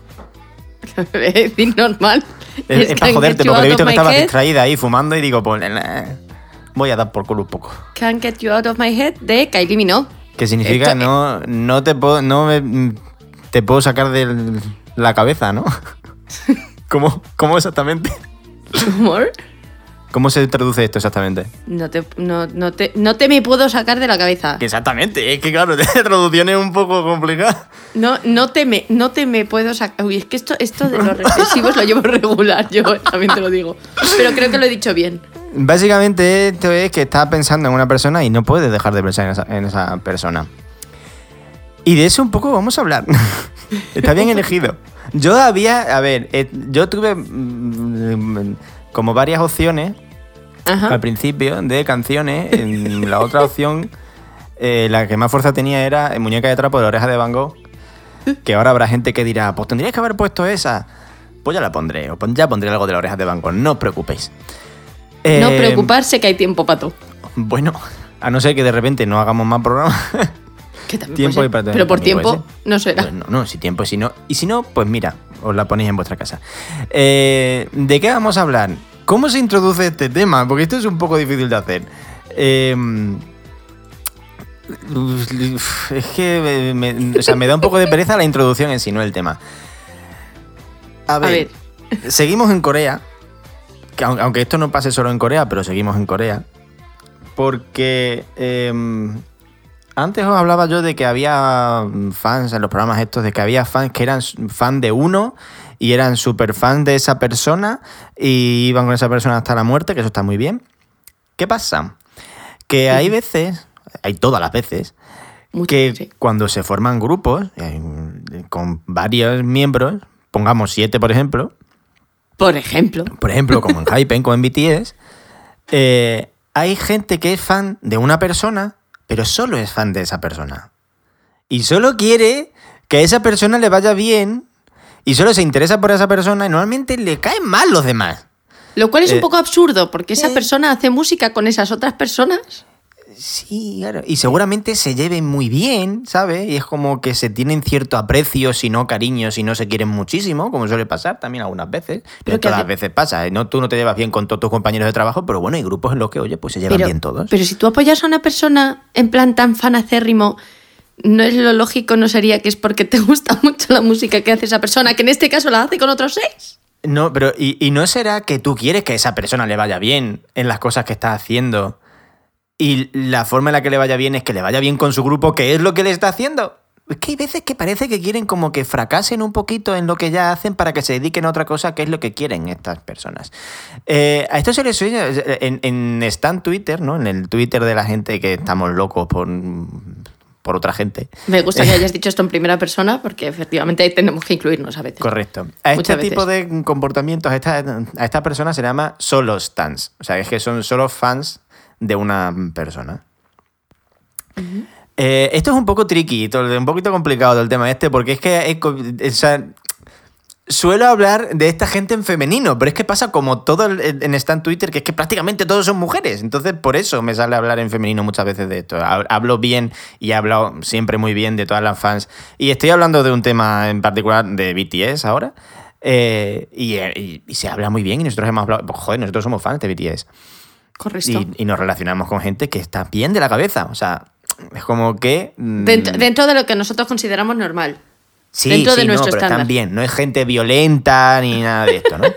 decir normal. Es, es para Can't joderte, porque he visto que estabas head. distraída ahí fumando y digo, pues, voy a dar por culo un poco. Can't Get You Out of My Head de Kylie Minogue. Que significa Esto- no, no te puedo, no me- te puedo sacar de la cabeza, ¿no? ¿Cómo, ¿Cómo exactamente? Humor. ¿Cómo se traduce esto exactamente? No te, no, no te, no te me puedo sacar de la cabeza. Que exactamente, es que claro, la traducción es un poco complicada. No, no te me, no te me puedo sacar. Uy, es que esto, esto de los reflexivos lo llevo regular, yo también te lo digo. Pero creo que lo he dicho bien. Básicamente esto es que estás pensando en una persona y no puedes dejar de pensar en esa, en esa persona. Y de eso un poco vamos a hablar. Está bien elegido. Yo había, a ver, eh, yo tuve mm, como varias opciones Ajá. al principio de canciones. En la otra opción, eh, la que más fuerza tenía era Muñeca de trapo de la oreja de Van Gogh. Que ahora habrá gente que dirá, pues tendrías que haber puesto esa. Pues ya la pondré, o ya pondré algo de la oreja de Van Gogh, no os preocupéis. No Eh, preocuparse que hay tiempo para todo. Bueno, a no ser que de repente no hagamos más programas. Que también tiempo puede y. Pero por tiempo no será. Pues no, no, si tiempo, si no. Y si no, pues mira, os la ponéis en vuestra casa. Eh, ¿De qué vamos a hablar? ¿Cómo se introduce este tema? Porque esto es un poco difícil de hacer. Eh, uf, es que me, o sea, me da un poco de pereza la introducción en sí, no el tema. A ver, seguimos en Corea. que aun- aunque esto no pase solo en Corea, pero seguimos en Corea. Porque em, antes os hablaba yo de que había mm, fans en los programas estos, de que había fans que eran fan de uno y eran súper fan de esa persona y iban con esa persona hasta la muerte, que eso está muy bien. ¿Qué pasa? Que hay veces, hay todas las veces, Mucho, que sí. cuando se forman grupos eh, con varios miembros, pongamos siete por ejemplo, Por ejemplo. por ejemplo, como en Hypen, como en BTS, eh, hay gente que es fan de una persona, pero solo es fan de esa persona. Y solo quiere que a esa persona le vaya bien y solo se interesa por esa persona y normalmente le caen mal los demás. Lo cual es Eh, un poco absurdo, porque esa eh. persona hace música con esas otras personas. Sí, claro. Y seguramente se lleven muy bien, ¿sabes? Y es como que se tienen cierto aprecio, si no cariño, si no se quieren muchísimo, como suele pasar también algunas veces. Pero todas las veces pasa. ¿eh? No, tú no te llevas bien con todos tus compañeros de trabajo, pero bueno, hay grupos en los que, oye, pues se llevan Pero, bien todos. pero si tú apoyas a una persona en plan tan fanacérrimo, ¿no es lo lógico, no sería que es porque te gusta mucho la música que hace esa persona, que en este caso la hace con otros seis? No, pero y, y no será que tú quieres que a esa persona le vaya bien en las cosas que está haciendo y la forma en la que le vaya bien es que le vaya bien con su grupo, que es lo que le está haciendo. Es que hay veces que parece que quieren como que fracasen un poquito en lo que ya hacen para que se dediquen a otra cosa, que es lo que quieren estas personas. Eh, a esto se le sueña en, en Stan Twitter, ¿no? En el Twitter de la gente que estamos locos por, por otra gente. Me gusta que hayas dicho esto en primera persona, porque efectivamente ahí tenemos que incluirnos a veces. Correcto. A este Muchas tipo veces. de comportamientos, a esta, a esta persona se le llama solo stans. O sea, es que son solo fans de una persona. Eh, esto es un poco tricky, un poquito complicado del tema este, porque es que o sea, suelo hablar de esta gente en femenino, pero es que pasa como todo el- en Stan Twitter, que es que prácticamente todos son mujeres. Entonces, por eso me sale hablar en femenino muchas veces de esto. Ha- Hablo bien y he hablado siempre muy bien de todas las fans. Y estoy hablando de un tema en particular de BTS ahora. eh, y, y- y se habla muy bien y nosotros hemos hablado, pues, joder, nosotros somos fans de BTS. Correcto. Y, y nos relacionamos con gente que está bien de la cabeza. O sea, es como que... mm, Dentro, dentro de lo que nosotros consideramos normal. Sí, dentro de sí, nuestro no, pero estándar. están bien. No es gente violenta ni nada de esto, ¿no?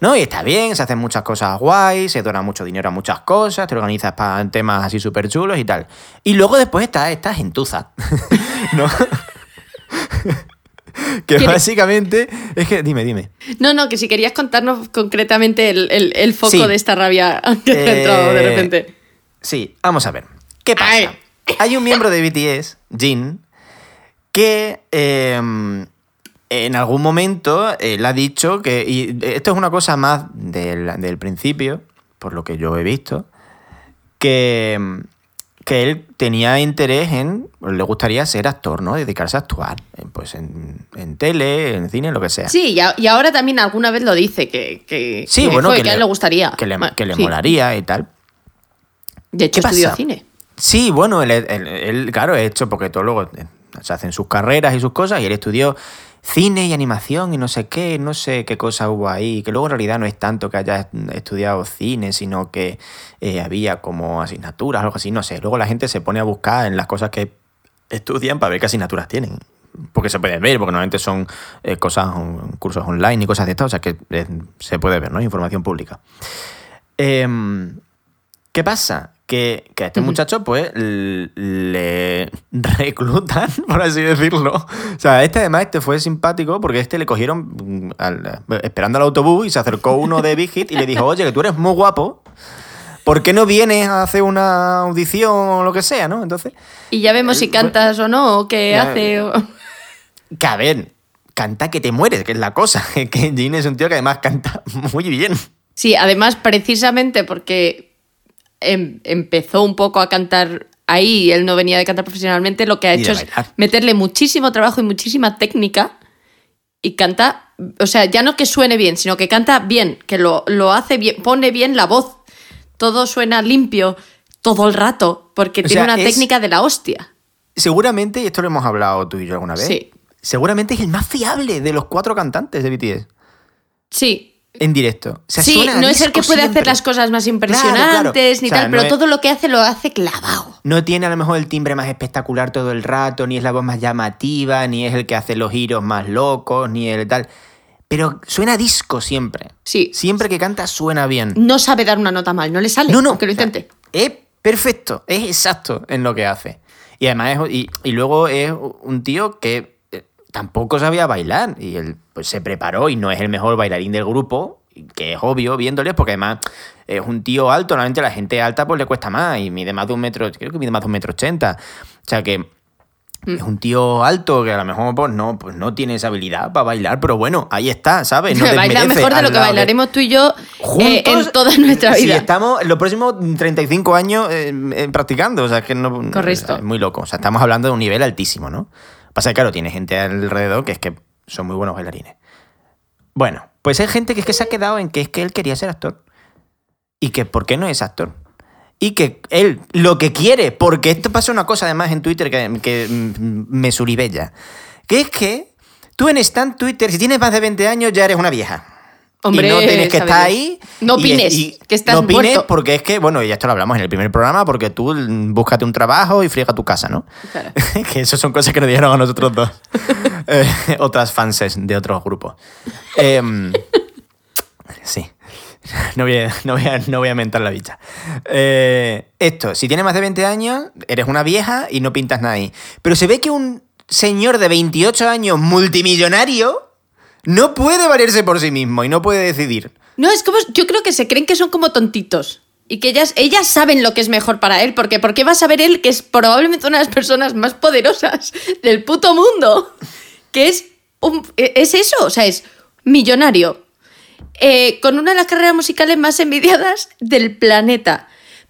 No, y está bien, se hacen muchas cosas guays, se dona mucho dinero a muchas cosas, te organizas para temas así súper chulos y tal. Y luego después está esta gentuza, ¿no? Que ¿Quiere- básicamente es que, dime, dime. No, no, que si querías contarnos concretamente el, el- el foco Sí. de esta rabia que te ha entrado de Eh, repente. Sí, vamos a ver. ¿Qué pasa? Ay. Hay un miembro de BTS, Jin, que eh, en algún momento él ha dicho que. Y esto es una cosa más del, del principio, por lo que yo he visto, que, que él tenía interés en, le gustaría ser actor, ¿no? Dedicarse a actuar, pues en, en tele, en cine, lo que sea. Sí, y, a- y ahora también alguna vez lo dice, que, que, Sí, que, bueno, que, a él le gustaría. Que le, que le sí. molaría y tal. De hecho, ¿Qué estudió cine. Sí, bueno, él, él- él, claro, es hecho porque todo luego eh, se hacen sus carreras y sus cosas y él estudió cine y animación y no sé qué, no sé qué cosa hubo ahí, que luego en realidad no es tanto que haya estudiado cine, sino que eh, había como asignaturas, algo así, no sé. Luego la gente se pone a buscar en las cosas que estudian para ver qué asignaturas tienen. Porque se puede ver, porque normalmente son eh, cosas, cursos online y cosas de estas, o sea que eh, se puede ver, ¿no? Información pública. Em, ¿Qué pasa? Que, que a este muchacho, pues, le reclutan, por así decirlo. O sea, este además este fue simpático porque este le cogieron mm, al- esperando al autobús y se acercó uno de Big Hit y le dijo, oye, que tú eres muy guapo. ¿Por qué no vienes a hacer una audición o lo que sea, no? Entonces, Y ya vemos si cantas o no, o qué Ya, hace. o- que a ver, canta que te mueres, que es la cosa. Que Jean es un tío que además canta muy bien. Sí, además, precisamente porque em- empezó un poco a cantar ahí, él no venía de cantar profesionalmente, lo que ha hecho es meterle muchísimo trabajo y muchísima técnica y canta, o sea, ya no que suene bien, sino que canta bien, que lo, lo hace bien, pone bien la voz, todo suena limpio todo el rato, porque O tiene sea, una es- técnica de la hostia. Seguramente, y esto lo hemos hablado tú y yo alguna vez, Sí. seguramente es el más fiable de los cuatro cantantes de BTS Sí. En directo. O sea, Sí, suena no es el que puede siempre. hacer las cosas más impresionantes claro. ni O sea, tal, no pero es- todo lo que hace lo hace clavado. No tiene a lo mejor el timbre más espectacular todo el rato, ni es la voz más llamativa, ni es el que hace los giros más locos, ni el tal. Pero suena disco siempre. Sí. Siempre que canta suena bien. No sabe dar una nota mal, no le sale, No, no. aunque lo o sea, intente. es perfecto, es exacto en lo que hace. Y además, es- y, y luego es un tío que tampoco sabía bailar. Y él pues, se preparó y no es el mejor bailarín del grupo, que es obvio viéndole, porque además es un tío alto. Normalmente a la gente alta pues le cuesta más y mide más de un metro, creo que mide más de un metro ochenta. O sea que es un tío alto que a lo mejor pues no, pues no tiene esa habilidad para bailar, pero bueno, ahí está, ¿sabes? No Baila mejor de lo que de- bailaremos tú y yo eh, juntos en toda nuestra Si vida. estamos en los próximos 35 años eh, eh, practicando, o sea, es que no. Correcto. Es muy loco. O sea, estamos hablando de un nivel altísimo, ¿no? Pasa que, claro, tiene gente alrededor que es que son muy buenos bailarines. Bueno, pues hay gente que es que se ha quedado en que es que él quería ser actor. Y que por qué no es actor. Y que él lo que quiere, porque esto pasa una cosa además en Twitter que, que mm, me suribella, que es que tú en stand Twitter, si tienes más de 20 años, ya eres una vieja. Hombre, y no tienes que estar ahí. No opines, y- que estás No opines muerto. porque es que, bueno, ya esto lo hablamos en el primer programa, porque tú mm, búscate un trabajo y friega tu casa, ¿no? Claro. que eso son cosas que nos dijeron a nosotros dos. Eh, otras fanses de otros grupos. Em, sí. No voy, a, no, voy a, no voy a mentar la bicha. Eh, esto, si tienes más de 20 años, eres una vieja y no pintas nada ahí. Pero se ve que un señor de 28 años multimillonario no puede valerse por sí mismo y no puede decidir. No, es como. Yo creo que se creen que son como tontitos. Y que ellas, ellas saben lo que es mejor para él. Porque ¿por qué va a saber él que es probablemente una de las personas más poderosas del puto mundo? Que es. un- es eso, o sea, es millonario. eh, con una de las carreras musicales más envidiadas del planeta.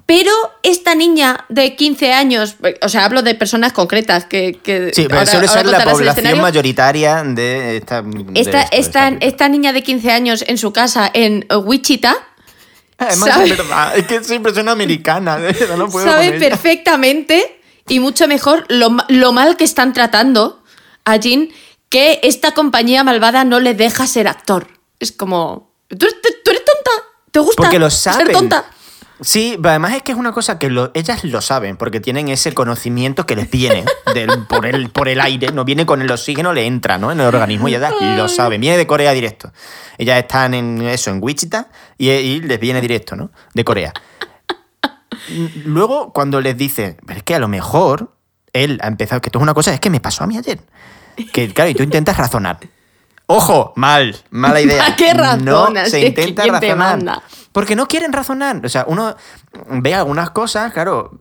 Pero esta niña de 15 años, o sea, hablo de personas concretas que. que Sí, pero ahora- suele ahora ser la población mayoritaria de esta. de Esta, de esta, esta- esta niña de 15 años en su casa en Wichita Además, sabe- es verdad, es que siempre suena americana, de verdad, no puedo sabe perfectamente y mucho mejor lo, lo mal que están tratando a Jean que esta compañía malvada no le deja ser actor. Es como, tú eres, tú eres tonta, te gusta Porque lo saben. ser tonta. Sí, pero además es que es una cosa que lo- ellas lo saben, porque tienen ese conocimiento que les viene del- por, el, por el aire, no viene con el oxígeno, le entra ¿no? en el organismo y ellas lo saben, viene de Corea directo. Ellas están en eso, en Wichita, y, y les viene directo, ¿no? De Corea. Luego, cuando les dice, pero es que a lo mejor él ha empezado, que esto es una cosa, es que me pasó a mí ayer. Que claro, y tú intentas razonar. Ojo, mal, mala idea. ¿Para qué razonas? No se intenta ¿quién te razonar. manda? Porque no quieren razonar. O sea, uno ve algunas cosas, claro,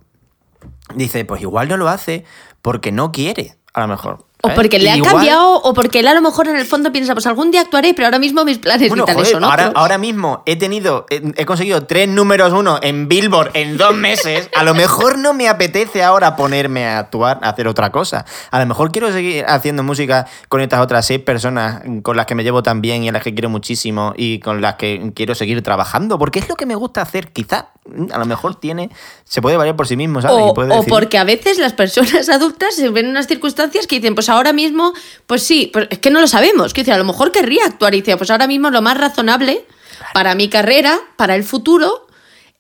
dice, pues igual no lo hace porque no quiere, a lo mejor. O ¿sabes? porque le ha Igual- cambiado, o porque él a lo mejor en el fondo piensa, pues algún día actuaré, pero ahora mismo mis planes Bueno, vitales joder, son ahora, otros. ahora mismo he tenido, he, he conseguido tres números uno en Billboard en dos meses. A lo mejor no me apetece ahora ponerme a actuar, a hacer otra cosa. A lo mejor quiero seguir haciendo música con estas otras seis personas con las que me llevo tan bien y a las que quiero muchísimo y con las que quiero seguir trabajando, porque es lo que me gusta hacer. Quizá, a lo mejor tiene, se puede valer por sí mismo, ¿sabes? O, Y puede o porque a veces las personas adultas se ven en unas circunstancias que dicen, pues ahora mismo, pues sí, pues es que no lo sabemos. Que dice, a lo mejor querría actuar y dice, pues ahora mismo lo más razonable para mi carrera, para el futuro,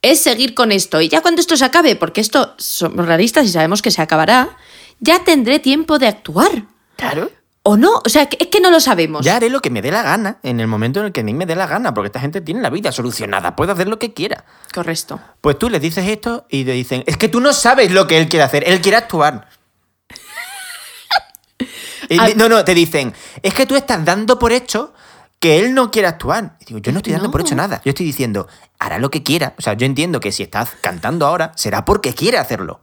es seguir con esto. Y ya cuando esto se acabe, porque esto somos realistas y sabemos que se acabará, ya tendré tiempo de actuar. Claro. ¿O no? O sea, es que no lo sabemos. Ya haré lo que me dé la gana en el momento en el que a mí me dé la gana, porque esta gente tiene la vida solucionada, puede hacer lo que quiera. Correcto. Pues tú les dices esto y te dicen, es que tú no sabes lo que él quiere hacer, él quiere actuar. Y A- di- no, no, te dicen, es que tú estás dando por hecho que él no quiere actuar. Y digo, yo no estoy dando por hecho nada. Yo estoy diciendo, hará lo que quiera. O sea, yo entiendo que si estás cantando ahora, será porque quiere hacerlo.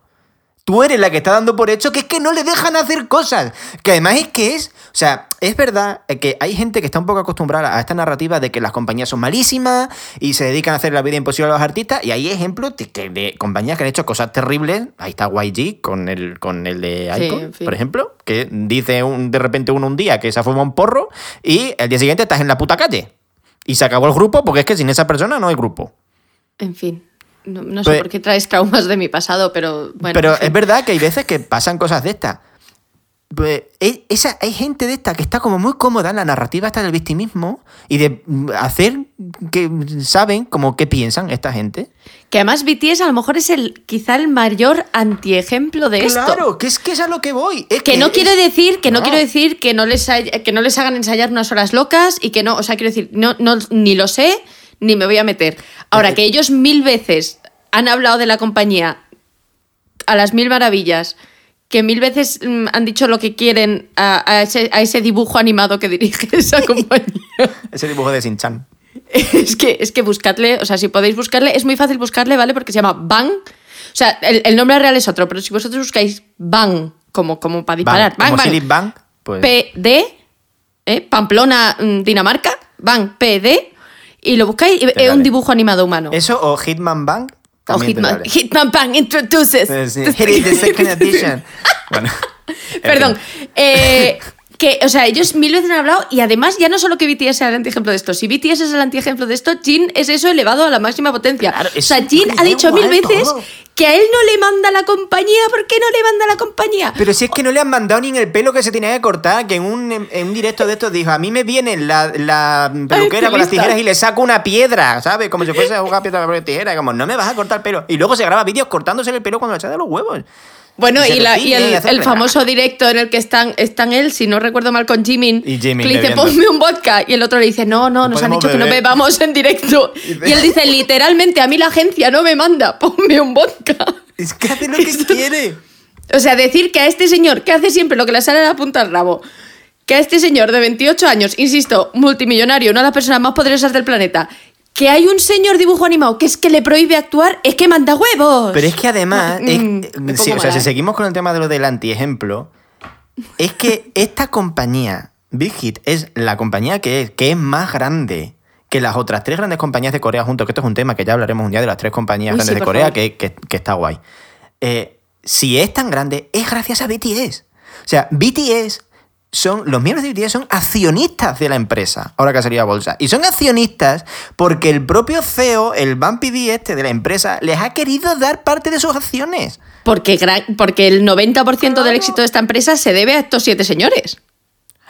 Tú eres la que está dando por hecho que es que no le dejan hacer cosas. Que además es que es. O sea, es verdad que hay gente que está un poco acostumbrada a esta narrativa de que las compañías son malísimas y se dedican a hacer la vida imposible a los artistas. Y hay ejemplos de, que- de compañías que han hecho cosas terribles. Ahí está YG con el, con el de Sí, Icon, en fin. por ejemplo, que dice un- de repente uno un día que se ha fumado un porro y el día siguiente estás en la puta calle. Y se acabó el grupo porque es que sin esa persona no hay grupo. En fin. No, no sé por qué traes traumas de mi pasado, pero bueno. Pero es verdad que hay veces que pasan cosas de estas. Pues, e- esa, hay gente de esta que está como muy cómoda en la narrativa esta del victimismo y de mm, hacer que saben como qué piensan esta gente. Que además BTS a lo mejor es el quizá el mayor antiejemplo de esto. Claro, que es que es a lo que voy. Es Que no quiero decir, que no, No. quiero decir que no les que no les hagan ensayar unas horas locas y que no, o sea, quiero decir, no, no, ni lo sé, ni me voy a meter. Ahora, que ellos mil veces han hablado de la compañía a las mil maravillas, que mil veces mm, han dicho lo que quieren a, a ese, a ese dibujo animado que dirige esa compañía. Ese dibujo de Sinchan. Es que, es que buscadle, o sea, si podéis buscarle, es muy fácil buscarle, ¿vale? Porque se llama Bang. O sea, el, el nombre real es otro, pero si vosotros buscáis Bang, como, como para disparar, Bang, Bang, Philip Bang, pues PD, ¿eh? Pamplona, mm, Dinamarca, Bang, PD, y lo buscáis y es vale. un dibujo animado humano. eso o Hitman Bang. o Hitman, vale. Hitman Bang introduces. Sí, Hit it, the second edition. Bueno, en Perdón. eh, que, o sea, ellos mil veces han hablado y además ya no solo que BTS sea el antiejemplo de esto, si BTS es el antiejemplo de esto, Jin es eso elevado a la máxima potencia. Claro, o es- sea, Jin ha dicho mil veces todo. que a él no le manda la compañía, ¿por qué no le manda la compañía? Pero si es que no le han mandado ni en el pelo que se tenía que cortar, que en un, en un directo de estos dijo, a mí me viene la, la peluquera con las tijeras y le saco una piedra, ¿sabes? Como si fuese a jugar piedra, y tijera, como no me vas a cortar el pelo. Y luego se graba vídeos cortándose el pelo cuando le echa de los huevos. Bueno, Y la- y el, famoso directo en el que están, están él, si no recuerdo mal, con Jimin, Y Jimin que le dice, ponme un vodka, y el otro le dice, no, no, No nos han dicho que no bebamos en directo. Y él dice, literalmente, a mí la agencia no me manda, ponme un vodka. Es que hace lo que quiere. O sea, decir que a este señor que hace siempre lo que le sale a la punta al rabo, que a este señor de 28 años, insisto, multimillonario, una de las personas más poderosas del planeta, que hay un señor dibujo animado que es que le prohíbe actuar, es que manda huevos. Pero es que además, Mm, es- me sí, pongo o sea, si ¿eh? seguimos con el tema de lo del antiejemplo, es que esta compañía, Big Hit, es la compañía que es, que es más grande que las otras tres grandes compañías de Corea juntos, que esto es un tema que ya hablaremos un día de las tres compañías Uy, grandes sí, de Corea, que- que está guay. Eh, si es tan grande, es gracias a BTS. O sea, BTS son, los miembros de BTS son accionistas de la empresa, ahora que ha salido a bolsa. Y son accionistas porque el propio CEO, el Bumpy D este de la empresa, les ha querido dar parte de sus acciones. Porque, porque el 90% del éxito de esta empresa se debe a estos siete señores.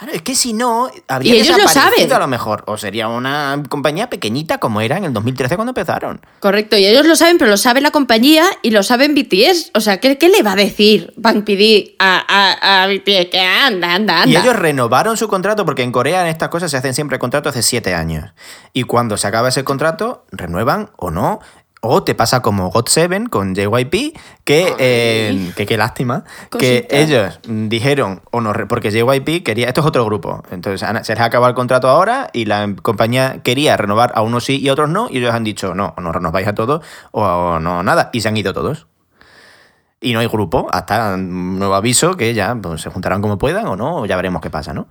Claro, es que si no, habría Y ellos lo desaparecido saben. a lo mejor. O sería una compañía pequeñita como era en el 2013 cuando empezaron. Correcto, y ellos lo saben, pero lo sabe la compañía y lo saben BTS. O sea, ¿qué, qué le va a decir Bang PD a, a, a BTS? Que anda, anda, anda. Y ellos renovaron su contrato porque en Corea en estas cosas se hacen siempre contratos de 7 años. Y cuando se acaba ese contrato, renuevan o no. O te pasa como God7 con JYP, que, eh, que qué lástima, que ellos dijeron, o no, re- porque JYP quería, esto es otro grupo, entonces se les ha acabado el contrato ahora y la compañía quería renovar a unos sí y a otros no, y ellos han dicho, no, o no renováis a todos o, o no nada, y se han ido todos. Y no hay grupo, hasta nuevo aviso que ya pues, se juntarán como puedan o no, o ya veremos qué pasa, ¿no?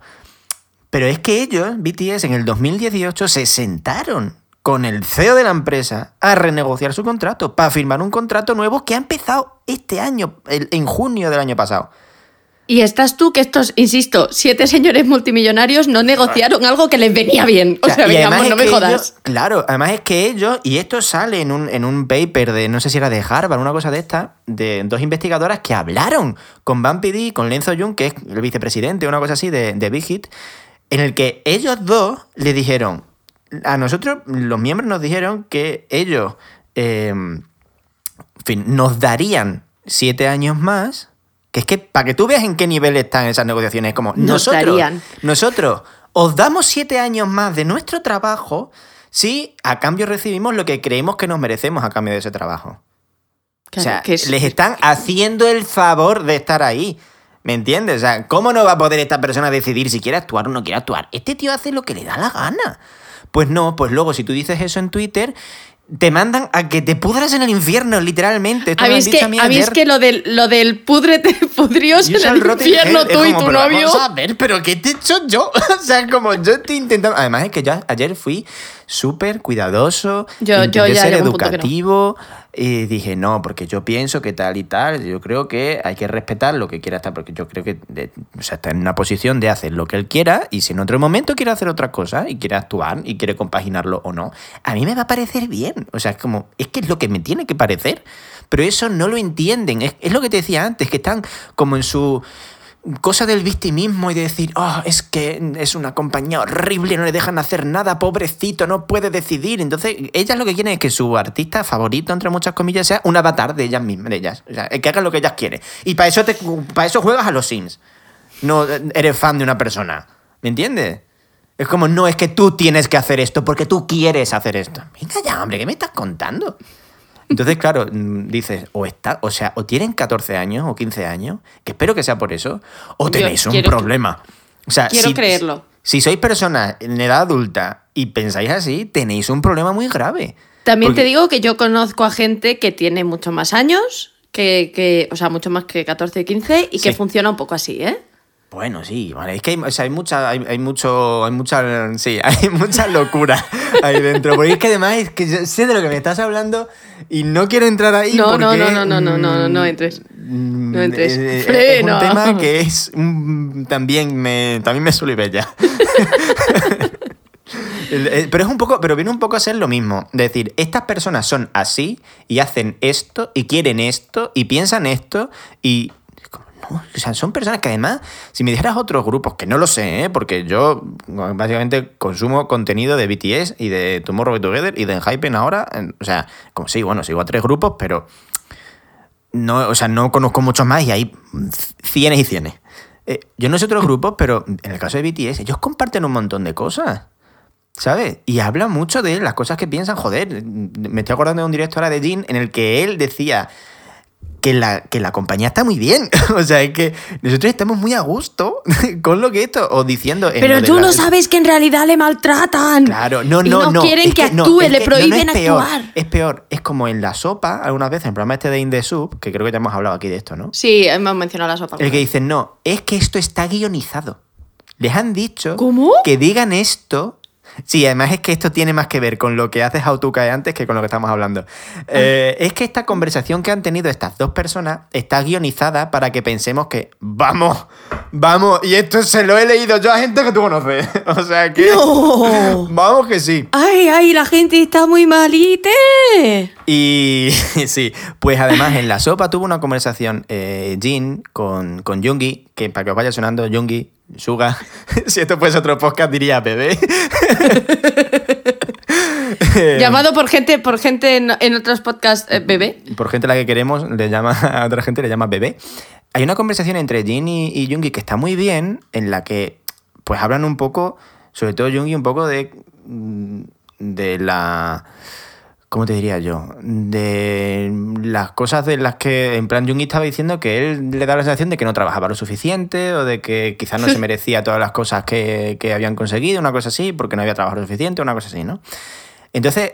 Pero es que ellos, BTS, en el 2018 se sentaron con el CEO de la empresa a renegociar su contrato, para firmar un contrato nuevo que ha empezado este año, el- en junio del año pasado. Y estás tú que estos, insisto, siete señores multimillonarios no negociaron algo que les venía bien. O sea, y digamos, no me jodas. ellos- claro, además es que ellos, y esto sale en un, en un paper de, no sé si era de Harvard, una cosa de esta, de dos investigadoras que hablaron con Van PD, con Lenzo Jung, que es el vicepresidente, una cosa así de, de Big Hit, en el que ellos dos le dijeron, a nosotros, los miembros nos dijeron que ellos, eh, en fin, nos darían siete años más. Que es que, para que tú veas en qué nivel están esas negociaciones, es como Nos nosotros, darían. nosotros os damos siete años más de nuestro trabajo si a cambio recibimos lo que creemos que nos merecemos a cambio de ese trabajo. Claro, o sea, que es- les están haciendo el favor de estar ahí. ¿Me entiendes? O sea, ¿cómo no va a poder esta persona decidir si quiere actuar o no quiere actuar? Este tío hace lo que le da la gana. Pues no, pues luego si tú dices eso en Twitter, te mandan a que te pudras en el infierno, literalmente. Esto A mí es que, a mí a mí es ayer. que lo del, lo del pudrete pudrios Y en el infierno es tú y como, tu novio. Vamos a ver, pero ¿qué te he hecho yo? o sea, como yo estoy intentando. Además, es que yo ayer fui súper cuidadoso. Yo- ya ser educativo. Y dije, no, porque yo pienso que tal y tal. Yo creo que hay que respetar lo que quiera estar. Porque yo creo que de- o sea, está en una posición de hacer lo que él quiera. Y si en otro momento quiere hacer otra cosa y quiere actuar y quiere compaginarlo o no, a mí me va a parecer bien. O sea, es como, es que es lo que me tiene que parecer. Pero eso no lo entienden. Es, es lo que te decía antes, que están como en su cosa del victimismo y de decir, oh, es que es una compañía horrible, no le dejan hacer nada, pobrecito, no puede decidir. Entonces, ellas lo que quieren es que su artista favorito, entre muchas comillas, sea un avatar de ellas mismas, de ellas. O sea, que hagan lo que ellas quieren. Y para eso, te, para eso juegas a los Sims. No eres fan de una persona. ¿Me entiendes? Es como, no, es que tú tienes que hacer esto porque tú quieres hacer esto. Venga ya, hombre, ¿qué me estás contando? Entonces, claro, mm, dices, o está, o sea, o tienen 14 años o 15 años, que espero que sea por eso, o Yo tenéis un problema. O sea, quiero si, creerlo. Si sois personas en edad adulta y pensáis así, tenéis un problema muy grave. También Porque- te digo que yo conozco a gente que tiene mucho más años, que, que, o sea, mucho más que 14 y 15, y que funciona un poco así, ¿eh? Bueno, sí, vale. Es que hay, o sea, hay mucha, hay, hay mucho, hay mucha, sí, hay mucha locura ahí dentro. Porque es que además es que yo sé de lo que me estás hablando y no quiero entrar ahí. No, no, porque, no, no, no, no, no, no, no entres. mm, No entres. Es un tema que es también me, también me eh, Pero es un poco, pero viene un poco a ser lo mismo. Es decir, estas personas son así y hacen esto y quieren esto y piensan esto y. o sea, son personas que además, si me dijeras otros grupos, que no lo sé, ¿eh? porque yo básicamente consumo contenido de BTS y de Tomorrow By Together y de Hypen ahora. O sea, como sí, bueno, sigo a tres grupos, pero no, o sea, no conozco muchos más y hay cienes y cienes. Eh, yo no sé otros grupos, pero en el caso de BTS, ellos comparten un montón de cosas. ¿Sabes? Y habla mucho de las cosas que piensan, joder. Me estoy acordando de un directo ahora de Jin en el que él decía que la, que la compañía está muy bien. o sea, es que nosotros estamos muy a gusto con lo que esto, o diciendo... en Pero tú la- no sabes que en realidad le maltratan. Claro, no, Y no, no. quieren es que, no, actúe, es le que- no, no, prohíben es peor, actuar. Es peor, es como en la sopa, algunas veces, en el programa este de In The Soup, que creo que ya hemos hablado aquí de esto, ¿no? Sí, hemos mencionado la sopa. El que dicen, no, es que esto está guionizado. Les han dicho ¿Cómo? que digan esto. Sí, además es que esto tiene más que ver con lo que hace How to Cae antes que con lo que estamos hablando. Eh, es que esta conversación que han tenido estas dos personas está guionizada para que pensemos que vamos, vamos, y esto se lo he leído yo a gente que tú conoces. O sea que. ¡No! Vamos que sí. ¡Ay, ay, la gente está muy malite! Y sí, pues además en la sopa tuvo una conversación eh, Jin con, con Jungi, que para que os vaya sonando, Jungi, Suga, si esto fuese otro podcast diría bebé. Llamado por gente, por gente en, en otros podcasts, eh, bebé. Por gente a la que queremos, le llama, a otra gente le llama bebé. Hay una conversación entre Jin y, y Jungi que está muy bien, en la que pues hablan un poco, sobre todo Jungi, un poco de, mm, de la... ¿Cómo te diría yo? De las cosas de las que, en plan, Jungi estaba diciendo que él le da la sensación de que no trabajaba lo suficiente o de que quizás no se merecía todas las cosas que, que habían conseguido, una cosa así, porque no había trabajado lo suficiente, una cosa así, ¿no? Entonces,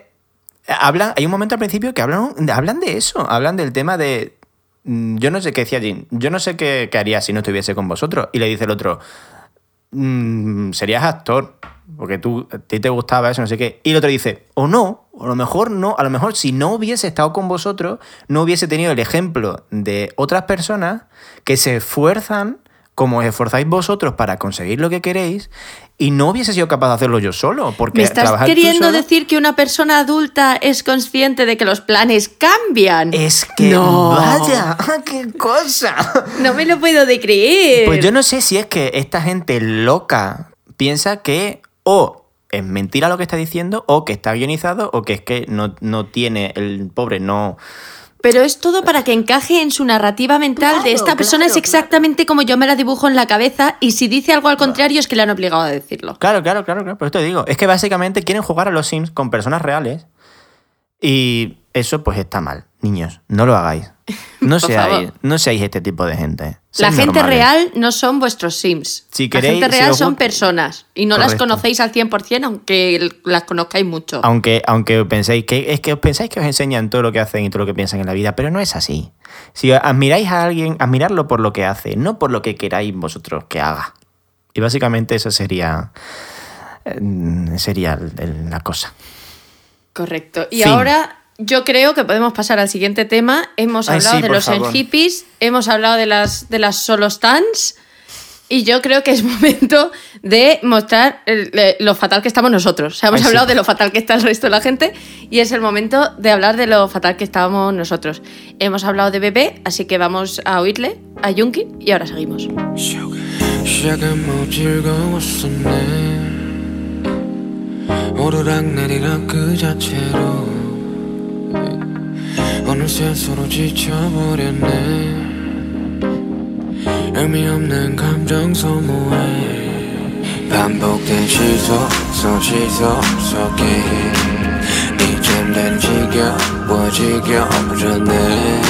hablan, hay un momento al principio que hablan, hablan de eso, hablan del tema de "Mm, yo no sé qué decía Jin, yo no sé qué, qué haría si no estuviese con vosotros. Y le dice el otro, "Mm, serías actor, porque tú, a ti te gustaba eso, no sé qué. Y el otro dice, o no, o a lo mejor no, a lo mejor si no hubiese estado con vosotros, no hubiese tenido el ejemplo de otras personas que se esfuerzan como os esforzáis vosotros para conseguir lo que queréis y no hubiese sido capaz de hacerlo yo solo. Porque ¿Me estás queriendo solo- decir que una persona adulta es consciente de que los planes cambian? Es que No. vaya, qué cosa. No me lo puedo de creer. Pues yo no sé si es que esta gente loca piensa que o es mentira lo que está diciendo, o que está guionizado, o que es que no, no tiene, el pobre no... Pero es todo para que encaje en su narrativa mental de esta persona claro, es exactamente como yo me la dibujo en la cabeza y si dice algo al contrario es que le han obligado a decirlo. Claro, claro, claro, claro. Por eso te digo, es que básicamente quieren jugar a los Sims con personas reales y eso pues está mal. Niños, no lo hagáis. No seáis, favor. no seáis este tipo de gente. La gente normales. real no son vuestros Sims. Si la queréis, gente si real son personas y no las conocéis al 100% aunque las conozcáis mucho. Aunque, aunque penséis que es que os pensáis que os enseñan todo lo que hacen y todo lo que piensan en la vida, pero no es así. Si admiráis a alguien, admiradlo por lo que hace, no por lo que queráis vosotros que haga. Y básicamente eso sería eh, sería la cosa. Correcto. Y Fin. ahora yo creo que podemos pasar al siguiente tema. Hemos Ay, hablado sí, de los favor. hippies, hemos hablado de las, de las solo stands. Y yo creo que es momento de mostrar el- lo fatal que estamos nosotros. O sea, hemos Ay, sí. hablado de lo fatal que está el resto de la gente y es el momento de hablar de lo fatal que estábamos nosotros. Hemos hablado de bebé, así que vamos a oírle a Yunki y ahora seguimos. 어느새 서로 지쳐버렸네. 의미 없는 감정 소모에 반복된 시속 속 시속 속에 이젠 난 지겨워 지겨워졌네.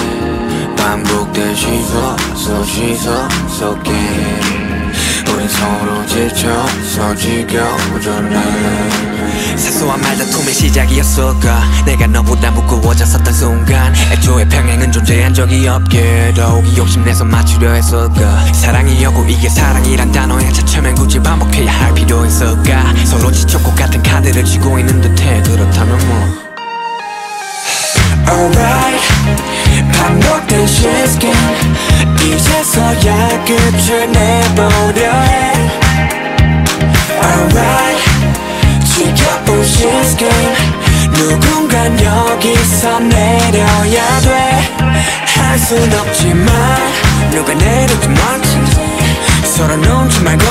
반복된 시속 속 시속 속에 우린 서로 지쳐서 지겨워졌네 사소한 말다툼의 시작이었을까? 내가 너보다 무거워졌었던 순간. 애초에 평행은 존재한 적이 없게 더욱이 욕심내서 맞추려 했을까? 사랑이었고 이게 사랑이란 단어에 차츰엔 굳이 반복해야 할 필요 있을까? 서로 지쳤고 같은 카드를 쥐고 있는 듯해. 그렇다면 뭐 Alright. 반복된 시스템. 이제서야 끝을 내보려. 해 Alright. 지켜본 시스템. 누군간 여기서 내려야 돼할 순 없지만 누가 내리지 말지. 서로 눈치 말고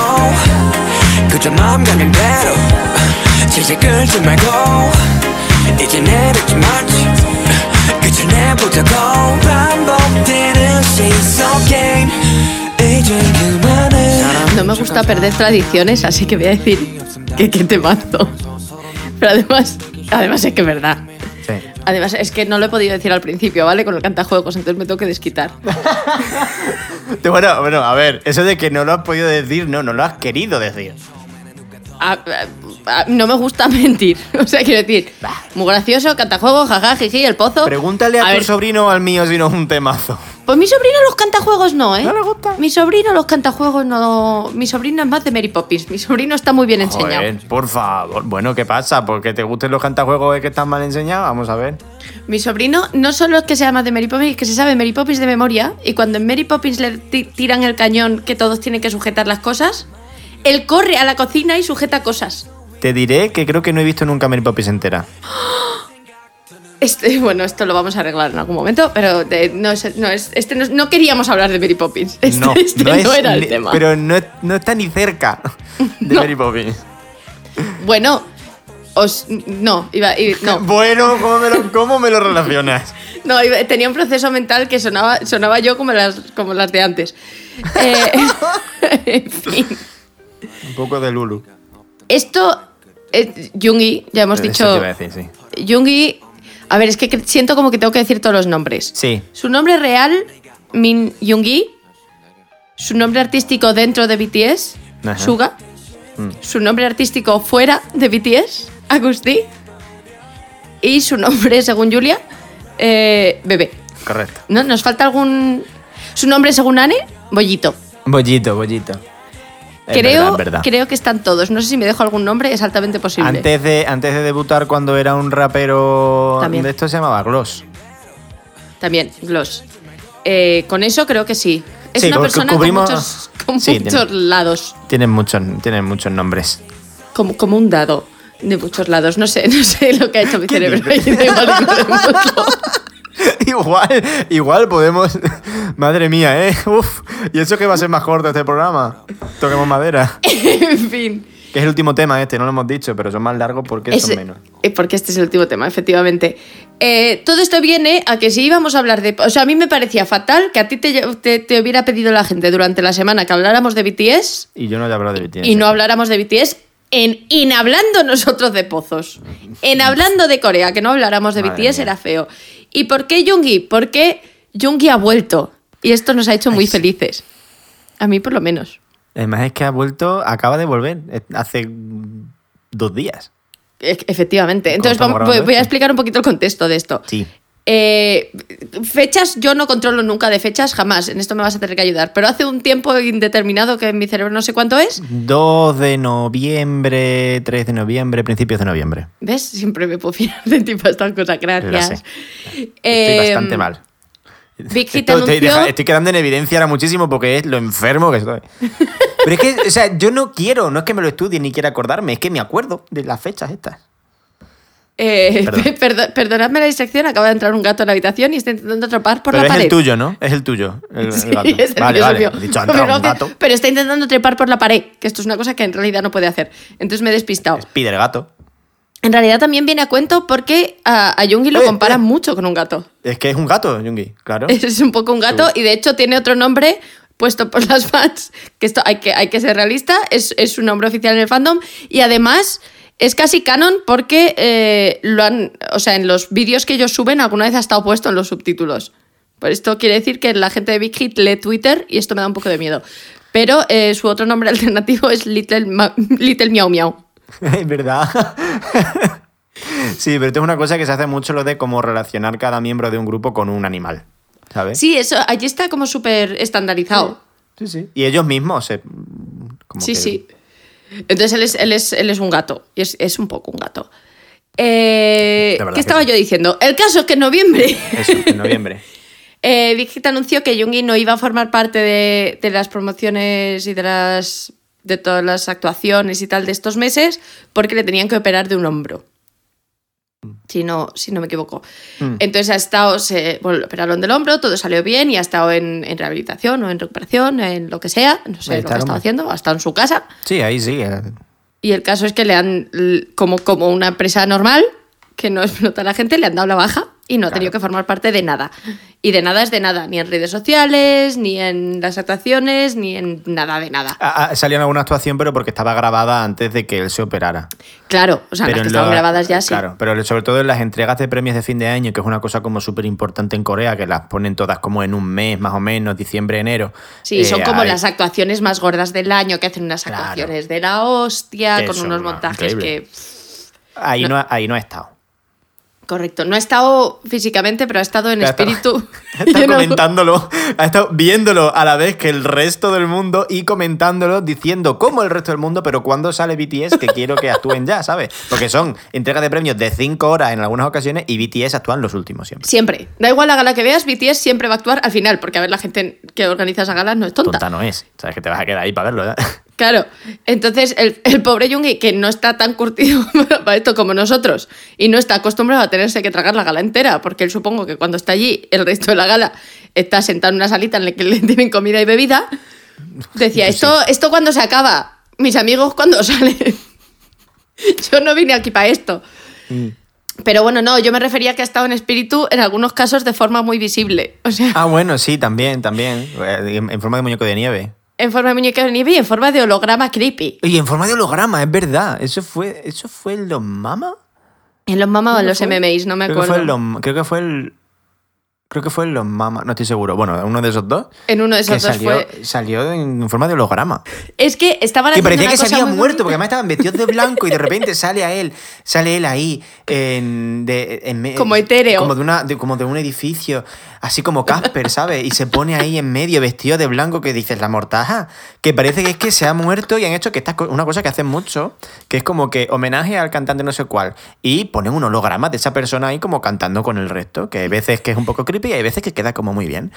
그저 마음 가는 대로. 질질 끌지 말고 이제 내리지 말지 끝을 내보자고 반복되는 시속 게임 이제 그만해 No me gusta perder tradiciones, así que voy a decir que qué temazo. Pero además, además es que es verdad. Sí. Además, es que no lo he podido decir al principio, ¿vale? Con el cantajuegos, entonces me tengo que desquitar. Bueno, bueno, a ver, eso de que no lo has podido decir, no, no lo has querido decir. Ah, ah, ah, no me gusta mentir. O sea, quiero decir, muy gracioso, cantajuegos, jaja, jiji, el pozo. Pregúntale a, tu ver, sobrino o al mío si no es un temazo. Pues mi sobrino los cantajuegos no, ¿eh? ¿No le gusta? Mi sobrino los cantajuegos no. Mi sobrino es más de Mary Poppins. Mi sobrino está muy bien enseñado. Joder, por favor. Bueno, ¿qué pasa? ¿Porque te gusten los cantajuegos es que están mal enseñados? Vamos a ver. Mi sobrino no solo es que sea más de Mary Poppins, es que se sabe Mary Poppins de memoria. Y cuando en Mary Poppins le ti- tiran el cañón que todos tienen que sujetar las cosas, él corre a la cocina y sujeta cosas. Te diré que creo que no he visto nunca Mary Poppins entera. Este, bueno, esto lo vamos a arreglar en algún momento, pero de- no, es, no, es, este no, no queríamos hablar de Mary Poppins. Este No, este no, es era el tema. Pero no, no está ni cerca de. Mary Poppins. Bueno, os. No, iba, no. Bueno, ¿cómo me lo, cómo me lo relacionas? No, iba- tenía un proceso mental que sonaba, sonaba yo como las, como las de antes. Eh, en fin. Un poco de Lulu. Esto. eh, Jungi, ya hemos Eso dicho. te iba a decir, sí. Jungi. A ver, es que siento como que tengo que decir todos los nombres. Sí. Su nombre real, Min Jungi. Su nombre artístico dentro de BTS, Ajá. Suga. Mm. Su nombre artístico fuera de BTS, Agusti. Y su nombre, según Julia, eh, Bebé. correcto. ¿No? ¿Nos falta algún. ¿Su nombre según Anne? Bollito. Bollito, bollito. Creo, verdad, es verdad. creo que están todos. No sé si me dejo algún nombre, es altamente posible. Antes de, antes de debutar, cuando era un rapero También. de esto, se llamaba Gloss. También, Gloss. Eh, con eso creo que sí. Es Sí, una persona cubrimos- con muchos, con Sí, muchos tiene- lados. Tienen muchos, tienen muchos nombres. Como, como un dado de muchos lados. No sé, no sé lo que ha hecho mi cerebro. igual, igual, podemos. Madre mía, ¿eh? Uf. Y eso que va a ser más corto este programa. Toquemos madera. en fin. Que es el último tema este, no lo hemos dicho, pero son más largos porque Es- son menos. eh, porque este es el último tema, efectivamente. Eh, todo esto viene a que si íbamos a hablar de... O sea, a mí me parecía fatal que a ti te, te- te hubiera pedido la gente durante la semana que habláramos de BTS Y yo no he hablado de BTS. y no habláramos de BTS en, en hablando nosotros de pozos. En hablando de Corea, que no habláramos de Madre BTS mía. era feo. ¿Y por qué Jungi? Porque Jungi ha vuelto. Y esto nos ha hecho muy Ay, sí. felices. A mí por lo menos. Además es que ha vuelto, acaba de volver eh, hace dos días. E- Efectivamente. Entonces vamos- voy, voy a explicar un poquito el contexto de esto. Sí. Eh, fechas, yo no controlo nunca de fechas, jamás. En esto me vas a tener que ayudar. Pero hace un tiempo indeterminado que en mi cerebro no sé cuánto es. 2 de noviembre, 3 de noviembre, principios de noviembre. ¿Ves? Siempre me puedo fiar de ti para estas cosas. Gracias. Estoy Eh, bastante mal. Big Hit Esto- estoy, anunció- deja- estoy quedando en evidencia ahora muchísimo porque es lo enfermo que estoy. Pero es que, o sea, yo no quiero, no es que me lo estudie ni quiera acordarme, es que me acuerdo de las fechas estas. Eh, Perdón. perdonadme la distracción, acaba de entrar un gato en la habitación y está intentando atrapar por Pero la es pared. el tuyo, ¿no? Es el tuyo. El, el gato. es el vale, es vale. He dicho, pero, un gato. pero está intentando trepar por la pared, que esto es una cosa que en realidad no puede hacer. Entonces me he despistado. Pide el gato. En realidad también viene a cuento porque a, a Jungi lo comparan mucho con un gato. Es que es un gato, Jungi, claro. Es un poco un gato y de hecho tiene otro nombre puesto por las fans, que esto hay que, hay que ser realista, es, es su nombre oficial en el fandom y además es casi canon porque eh, lo han, o sea, en los vídeos que ellos suben alguna vez ha estado puesto en los subtítulos. Por esto quiere decir que la gente de Big Hit lee Twitter y esto me da un poco de miedo. Pero eh, su otro nombre alternativo es Little, Ma- Little Miau Miau. Es verdad. sí, pero esto es una cosa que se hace mucho lo de cómo relacionar cada miembro de un grupo con un animal. ¿Sabes? Sí, eso allí está como súper estandarizado. sí. sí. Y ellos mismos como Sí, que- sí. Entonces él es, él es, él es un gato. Y es, es un poco un gato. Eh, ¿Qué estaba sí. yo diciendo? El caso es que en noviembre Eso, en noviembre. eh, Big anunció que Jungi no iba a formar parte de, de las promociones y de las de todas las actuaciones y tal de estos meses porque le tenían que operar de un hombro. Si no, si no me equivoco. Mm. Entonces ha estado, se, bueno, le operaron del hombro, todo salió bien y ha estado en, en rehabilitación o en recuperación, en lo que sea, no sé Ahí lo que ha estado haciendo, ha estado en su casa. Sí, ahí sí. eh. Y el caso es que le han, como, como una empresa normal, que no explota a la gente, le han dado la baja y no ha tenido que formar parte de nada. Y de nada es de nada, ni en redes sociales, ni en las actuaciones, ni en nada de nada. Ah, ah, Salió en alguna actuación, pero porque estaba grabada antes de que él se operara. Claro, o sea, las que en estaban lo- grabadas ya sí. Claro, pero sobre todo en las entregas de premios de fin de año, que es una cosa como súper importante en Corea, que las ponen todas como en un mes, más o menos, diciembre, enero. Sí, Eh, son como ahí- las actuaciones más gordas del año, que hacen unas Claro. actuaciones de la hostia, con unos montajes increíble. que... Ahí no, ha- ahí no ha estado. Correcto, no ha estado físicamente, pero ha estado en Ha estado- espíritu. Ha estado You know. comentándolo, ha estado viéndolo a la vez que el resto del mundo y comentándolo, diciendo como el resto del mundo, pero cuando sale BTS que quiero que actúen ya, ¿sabes? Porque son entregas de premios de 5 horas en algunas ocasiones y BTS actúan los últimos siempre. Siempre. Da igual la gala que veas, BTS siempre va a actuar al final, porque a ver, la gente que organiza esa gala no es tonta. Tonta no es, sabes que te vas a quedar ahí para verlo, ¿eh? Claro. Entonces, el, el pobre Jungi, que no está tan curtido para esto como nosotros, y no está acostumbrado a tenerse que tragar la gala entera, porque él supongo que cuando está allí, el resto de la gala está sentado en una salita en la que le tienen comida y bebida, decía, esto, esto cuando se acaba, mis amigos cuando salen. Yo no vine aquí para esto. Pero bueno, no, yo me refería a que ha estado en espíritu en algunos casos de forma muy visible. O sea, Ah, bueno, sí, también, también. Eh, en forma de muñeco de nieve. En forma de muñeca de nieve y en forma de holograma creepy. Y en forma de holograma, es verdad. Eso fue, eso fue en los Mama. En los mamás o en los fue- MMIs, no me creo que acuerdo. fue creo que fue el. Creo que fue en los mamas, no estoy seguro. Bueno, uno de esos dos. En uno de esos que dos salió, fue. salió en forma de holograma. Es que estaban Que parecía una que se cosa había muy muerto, porque además estaban vestidos de blanco y de repente sale a él, sale él ahí, en, de, en Como etéreo. Como de, una, de- como de un edificio, así como Casper, ¿sabes? Y se pone ahí en medio vestido de blanco que dices, la mortaja, que parece que es que se ha muerto y han hecho que esta una cosa que hacen mucho, que es como que homenaje al cantante no sé cuál, y ponen un holograma de esa persona ahí como cantando con el resto, que hay veces que es un poco creepy y hay veces que queda como muy bien.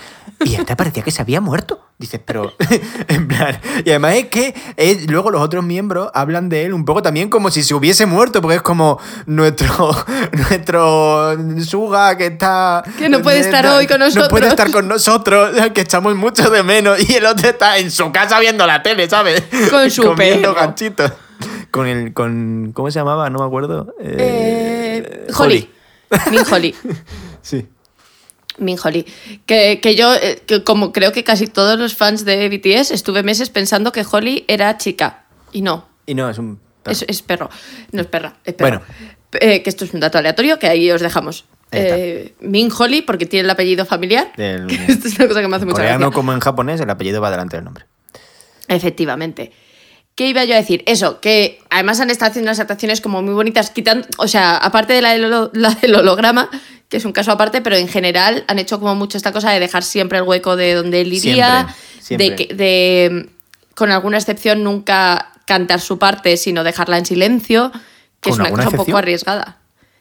Y este parecía que se había muerto. Dices, pero en plan. Y además es que eh, luego los otros miembros hablan de él un poco también como si se hubiese muerto, porque es como nuestro nuestro Suga que está. Que no puede estar hoy con No puede nosotros. estar con nosotros, que echamos mucho de menos. Y el otro está en su casa viendo la tele, ¿sabes? Con su Comiendo perro. ganchitos. Con el. Con, ¿Cómo se llamaba? No me acuerdo. Eh, Holly. Min Holly. Sí. Min Holly. Que, que yo, eh, que como creo que casi todos los fans de BTS, estuve meses pensando que Holly era chica. Y no. Y no, es un. Es, es perro. No es perra, es perro. Bueno. Eh, que esto es un dato aleatorio que ahí os dejamos. Eh, Min Holly, porque tiene el apellido familiar. Del- Esto es una cosa que me hace mucha gracia. como en japonés, el apellido va delante del nombre. Efectivamente. ¿Qué iba yo a decir? Eso, que además han estado haciendo unas actuaciones como muy bonitas, quitando, o sea, aparte de la del holograma, que es un caso aparte, pero en general han hecho como mucho esta cosa de dejar siempre el hueco de donde él iría, Siempre, de siempre. que, de, con alguna excepción, nunca cantar su parte, sino dejarla en silencio, que es ¿Con una cosa un poco arriesgada.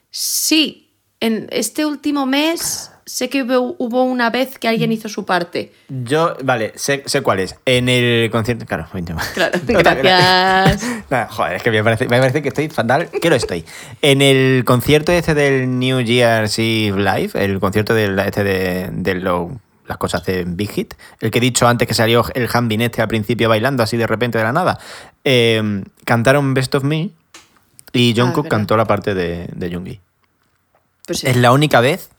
Sí, en este último mes sé que hubo, hubo una vez que alguien hizo su parte. Yo, vale, sé, sé cuál es. En el concierto. Claro. Claro, gracias. Joder, es que me parece, me parece que estoy fatal, que lo estoy. En el concierto este del New Year's Eve Live, el concierto del, este de, de lo- las cosas de Big Hit, el que he dicho antes que salió el Hanbin este al principio bailando así de repente de la nada, eh, cantaron Best of Me y Ah, Jungkook verdad. cantó la parte de, de Yoongi. Pues sí. Es la única vez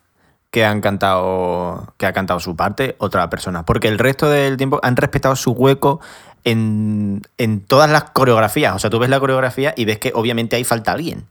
que han cantado que ha cantado su parte otra persona, porque el resto del tiempo han respetado su hueco en, en todas las coreografías. O sea, tú ves la coreografía y ves que obviamente ahí falta alguien.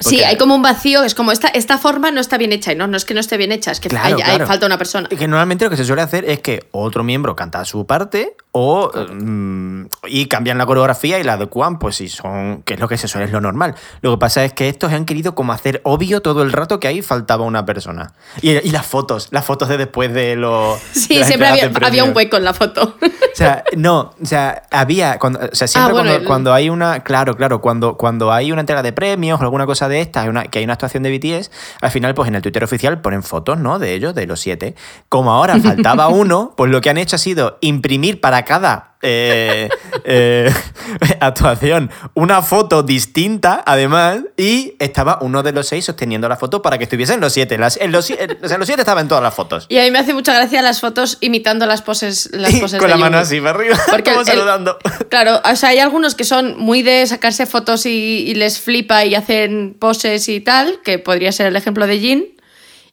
Sí, hay como un vacío, es como esta, esta forma no está bien hecha, y no, no es que no esté bien hecha, es que Claro, hay, hay- falta una persona. Y que normalmente lo que se suele hacer es que otro miembro canta su parte o mm, y cambian la coreografía y la adecuan, pues si son, que es lo que se suele, es lo normal. Lo que pasa es que estos han querido como hacer obvio todo el rato que ahí faltaba una persona. Y, y las fotos, las fotos de después de los... Sí, siempre había, había un hueco en la foto. O sea, no, o sea, había, cuando, o sea, siempre Ah, bueno, cuando, el- cuando hay una, claro, claro, cuando, cuando hay una entrega de premios o alguna cosa de estas, una- que hay una actuación de BTS, al final, pues en el Twitter oficial ponen fotos, ¿no? De ellos, de los siete. Como ahora faltaba uno, pues lo que han hecho ha sido imprimir para cada eh, eh, actuación una foto distinta, además, y estaba uno de los seis sosteniendo la foto para que estuviesen los siete. Las, en los, sie- o sea, los siete estaban en todas las fotos. Y a mí me hace mucha gracia las fotos imitando las poses, las poses Con de la mano así para arriba, Porque como el- saludando. Claro, o sea, hay algunos que son muy de sacarse fotos y, y les flipa y hacen poses y tal, que podría ser el ejemplo de Jin.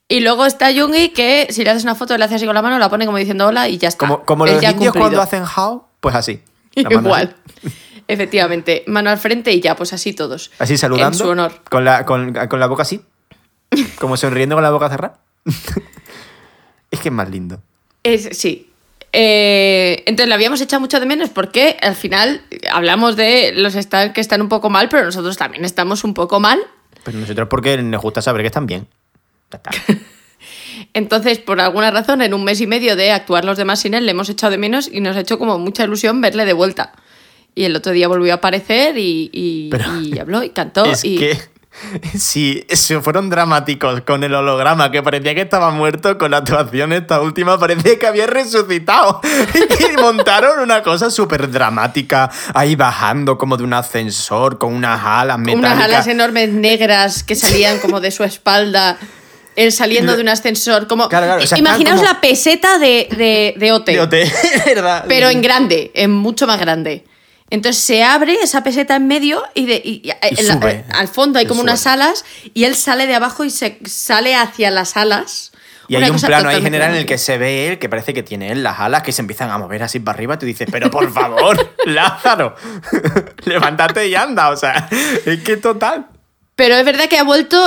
Y luego está Jungi que si le haces una foto le hace así con la mano, la pone como diciendo hola y ya está. Como, los indios cuando hacen how, pues así. Igual. Efectivamente, mano al frente y ya, pues así todos. Así, saludando. En su honor. Con la, con, con la boca así. Como sonriendo con la boca cerrada. es que es más lindo. Es, sí. Eh, entonces la habíamos echado mucho de menos porque al final hablamos de los que están un poco mal, pero nosotros también estamos un poco mal. Pero nosotros porque nos gusta saber que están bien. Entonces, por alguna razón, en un mes y medio de actuar los demás sin él, le hemos echado de menos y nos ha hecho como mucha ilusión verle de vuelta. Y el otro día volvió a aparecer y, y- y habló y cantó. es y... que si se fueron dramáticos con el holograma que parecía que estaba muerto, con la actuación esta última parecía que había resucitado. y montaron una cosa súper dramática ahí bajando como de un ascensor con unas alas metálicas. unas alas enormes negras que salían como de su espalda. Él saliendo de un ascensor, como... Claro, claro, o sea, Imaginaos como- la peseta de, de, de OT. De OT, ¿verdad? pero en grande, en mucho más grande. Entonces se abre esa peseta en medio y, de, y- sube. al fondo hay como sube. unas alas y él sale de abajo y se sale hacia las alas. Y Una hay un plano ahí general en el que se ve él, que parece que tiene él las alas que se empiezan a mover así para arriba. Tú dices, pero por favor, Lázaro, levántate y anda. O sea, es que total. Pero es verdad que ha vuelto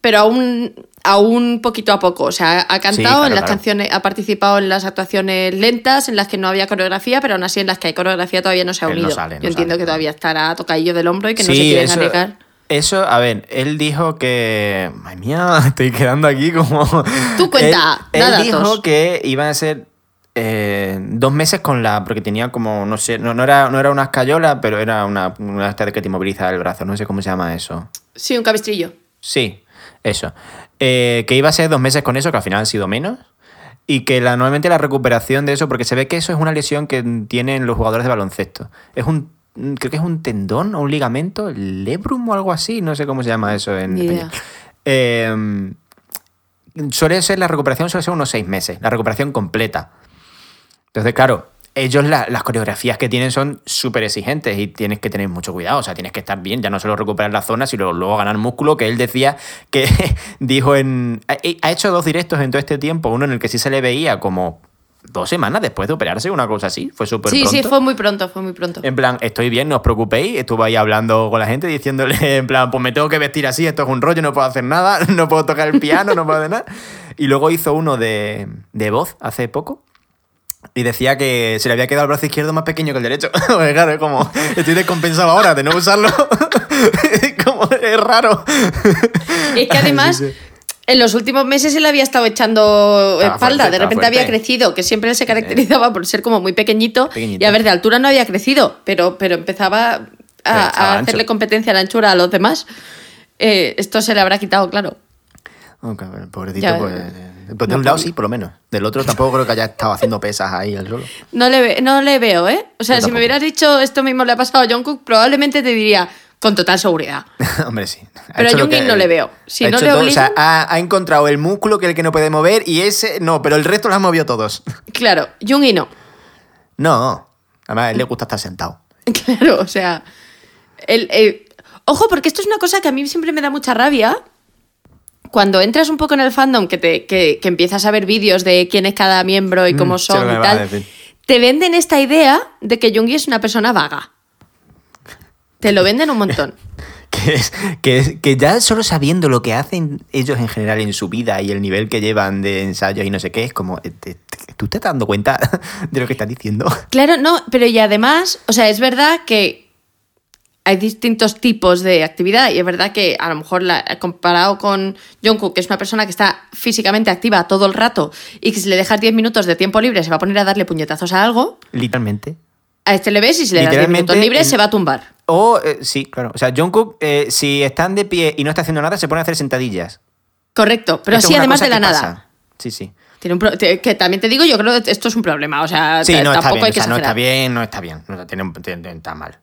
pero aún, aún poquito a poco. O sea, ha cantado claro, en las claro. canciones, ha participado en las actuaciones lentas, en las que no había coreografía, pero aún así en las que hay coreografía todavía no se ha no unido. sale, no Yo entiendo sale, que todavía estará tocadillo del hombro y que no se quieren eso. Eso, a ver, él dijo que. Ay mía, estoy quedando aquí como. Tú cuenta, Él, da él datos. dijo que iban a ser eh, dos meses con la. Porque tenía como, no sé, no, no era, no era una escayola, pero era una, una que te inmoviliza el brazo, no sé cómo se llama eso. Sí, un cabestrillo. Sí, eso. Eh, que iba a ser dos meses con eso, que al final han sido menos. Y que la, normalmente la recuperación de eso, porque se ve que eso es una lesión que tienen los jugadores de baloncesto. Es un. Creo que es un tendón o un ligamento, lebrum o algo así, no sé cómo se llama eso en español. Eh, suele ser la recuperación, suele ser unos seis meses, la recuperación completa. Entonces, claro, ellos la- las coreografías que tienen son súper exigentes y tienes que tener mucho cuidado, o sea, tienes que estar bien, ya no solo recuperar la zona, sino luego ganar músculo, que él decía que dijo en... Ha, ha hecho dos directos en todo este tiempo, uno en el que sí se le veía como dos semanas después de operarse, una cosa así, fue súper Sí, pronto. sí, fue muy pronto, fue muy pronto. En plan, estoy bien, no os preocupéis. Estuve ahí hablando con la gente diciéndole, en plan, pues me tengo que vestir así, esto es un rollo, no puedo hacer nada, no puedo tocar el piano, no puedo hacer nada. Y luego hizo uno de, de voz hace poco. Y decía que se le había quedado el brazo izquierdo más pequeño que el derecho. Claro, es como, estoy descompensado ahora de no usarlo. como, es raro. Es que además, Sí, sí. en los últimos meses él había estado echando Estaba espalda, fuerte, de repente había crecido, que siempre se caracterizaba por ser como muy pequeñito, Pequeñito. y a ver, de altura no había crecido, pero, pero empezaba a, a ancho. hacerle competencia a la anchura a los demás. Eh, esto se le habrá quitado, claro. Cabrón, pobrecito, Ya, pues, eh, pues de no un lado sí, por lo menos. Del otro tampoco creo que haya estado haciendo pesas ahí el solo. No le, ve- no le veo, ¿eh? O sea, Yo si me hubieras dicho esto mismo le ha pasado a Jungkook, probablemente te diría con total seguridad. Hombre, sí. Ha Pero a que- no le veo. Si ha no le todo, o sea, obligan- ha, ha encontrado el músculo que es el que no puede mover y ese no, pero el resto lo han movido todos. Claro, Jungi no. No. Además, a él le gusta estar sentado. Claro, o sea. el- el- Ojo, porque esto es una cosa que a mí siempre me da mucha rabia. Cuando entras un poco en el fandom, que, te, que, que empiezas a ver vídeos de quién es cada miembro y cómo Mm, lo son y tal, te venden esta idea de que Jungi es una persona vaga. Te lo venden un montón. Que, es, que, es- que ya solo sabiendo lo que hacen ellos en general en su vida y el nivel que llevan de ensayos y no sé qué, es como, eh, ¿tú te estás dando cuenta de lo que estás diciendo? Claro, no, pero y además, o sea, es verdad que hay distintos tipos de actividad y es verdad que a lo mejor la- comparado con Jungkook, que es una persona que está físicamente activa todo el rato y que si le dejas 10 minutos de tiempo libre se va a poner a darle puñetazos a algo, Literalmente. a este le ves y si le das 10 Literalmente, minutos libres el- se va a tumbar. O, eh, sí, claro. O sea, Jungkook, eh, si están de pie y no está haciendo nada, se pone a hacer sentadillas. Correcto, pero Esto una además de la nada. pasa. Sí, sí. Tiene un que también te digo, yo creo que esto es un problema, o sea, Sí, no está tampoco bien. hay o que sea, no está bien, no está bien. No está, tiene, tiene- está mal.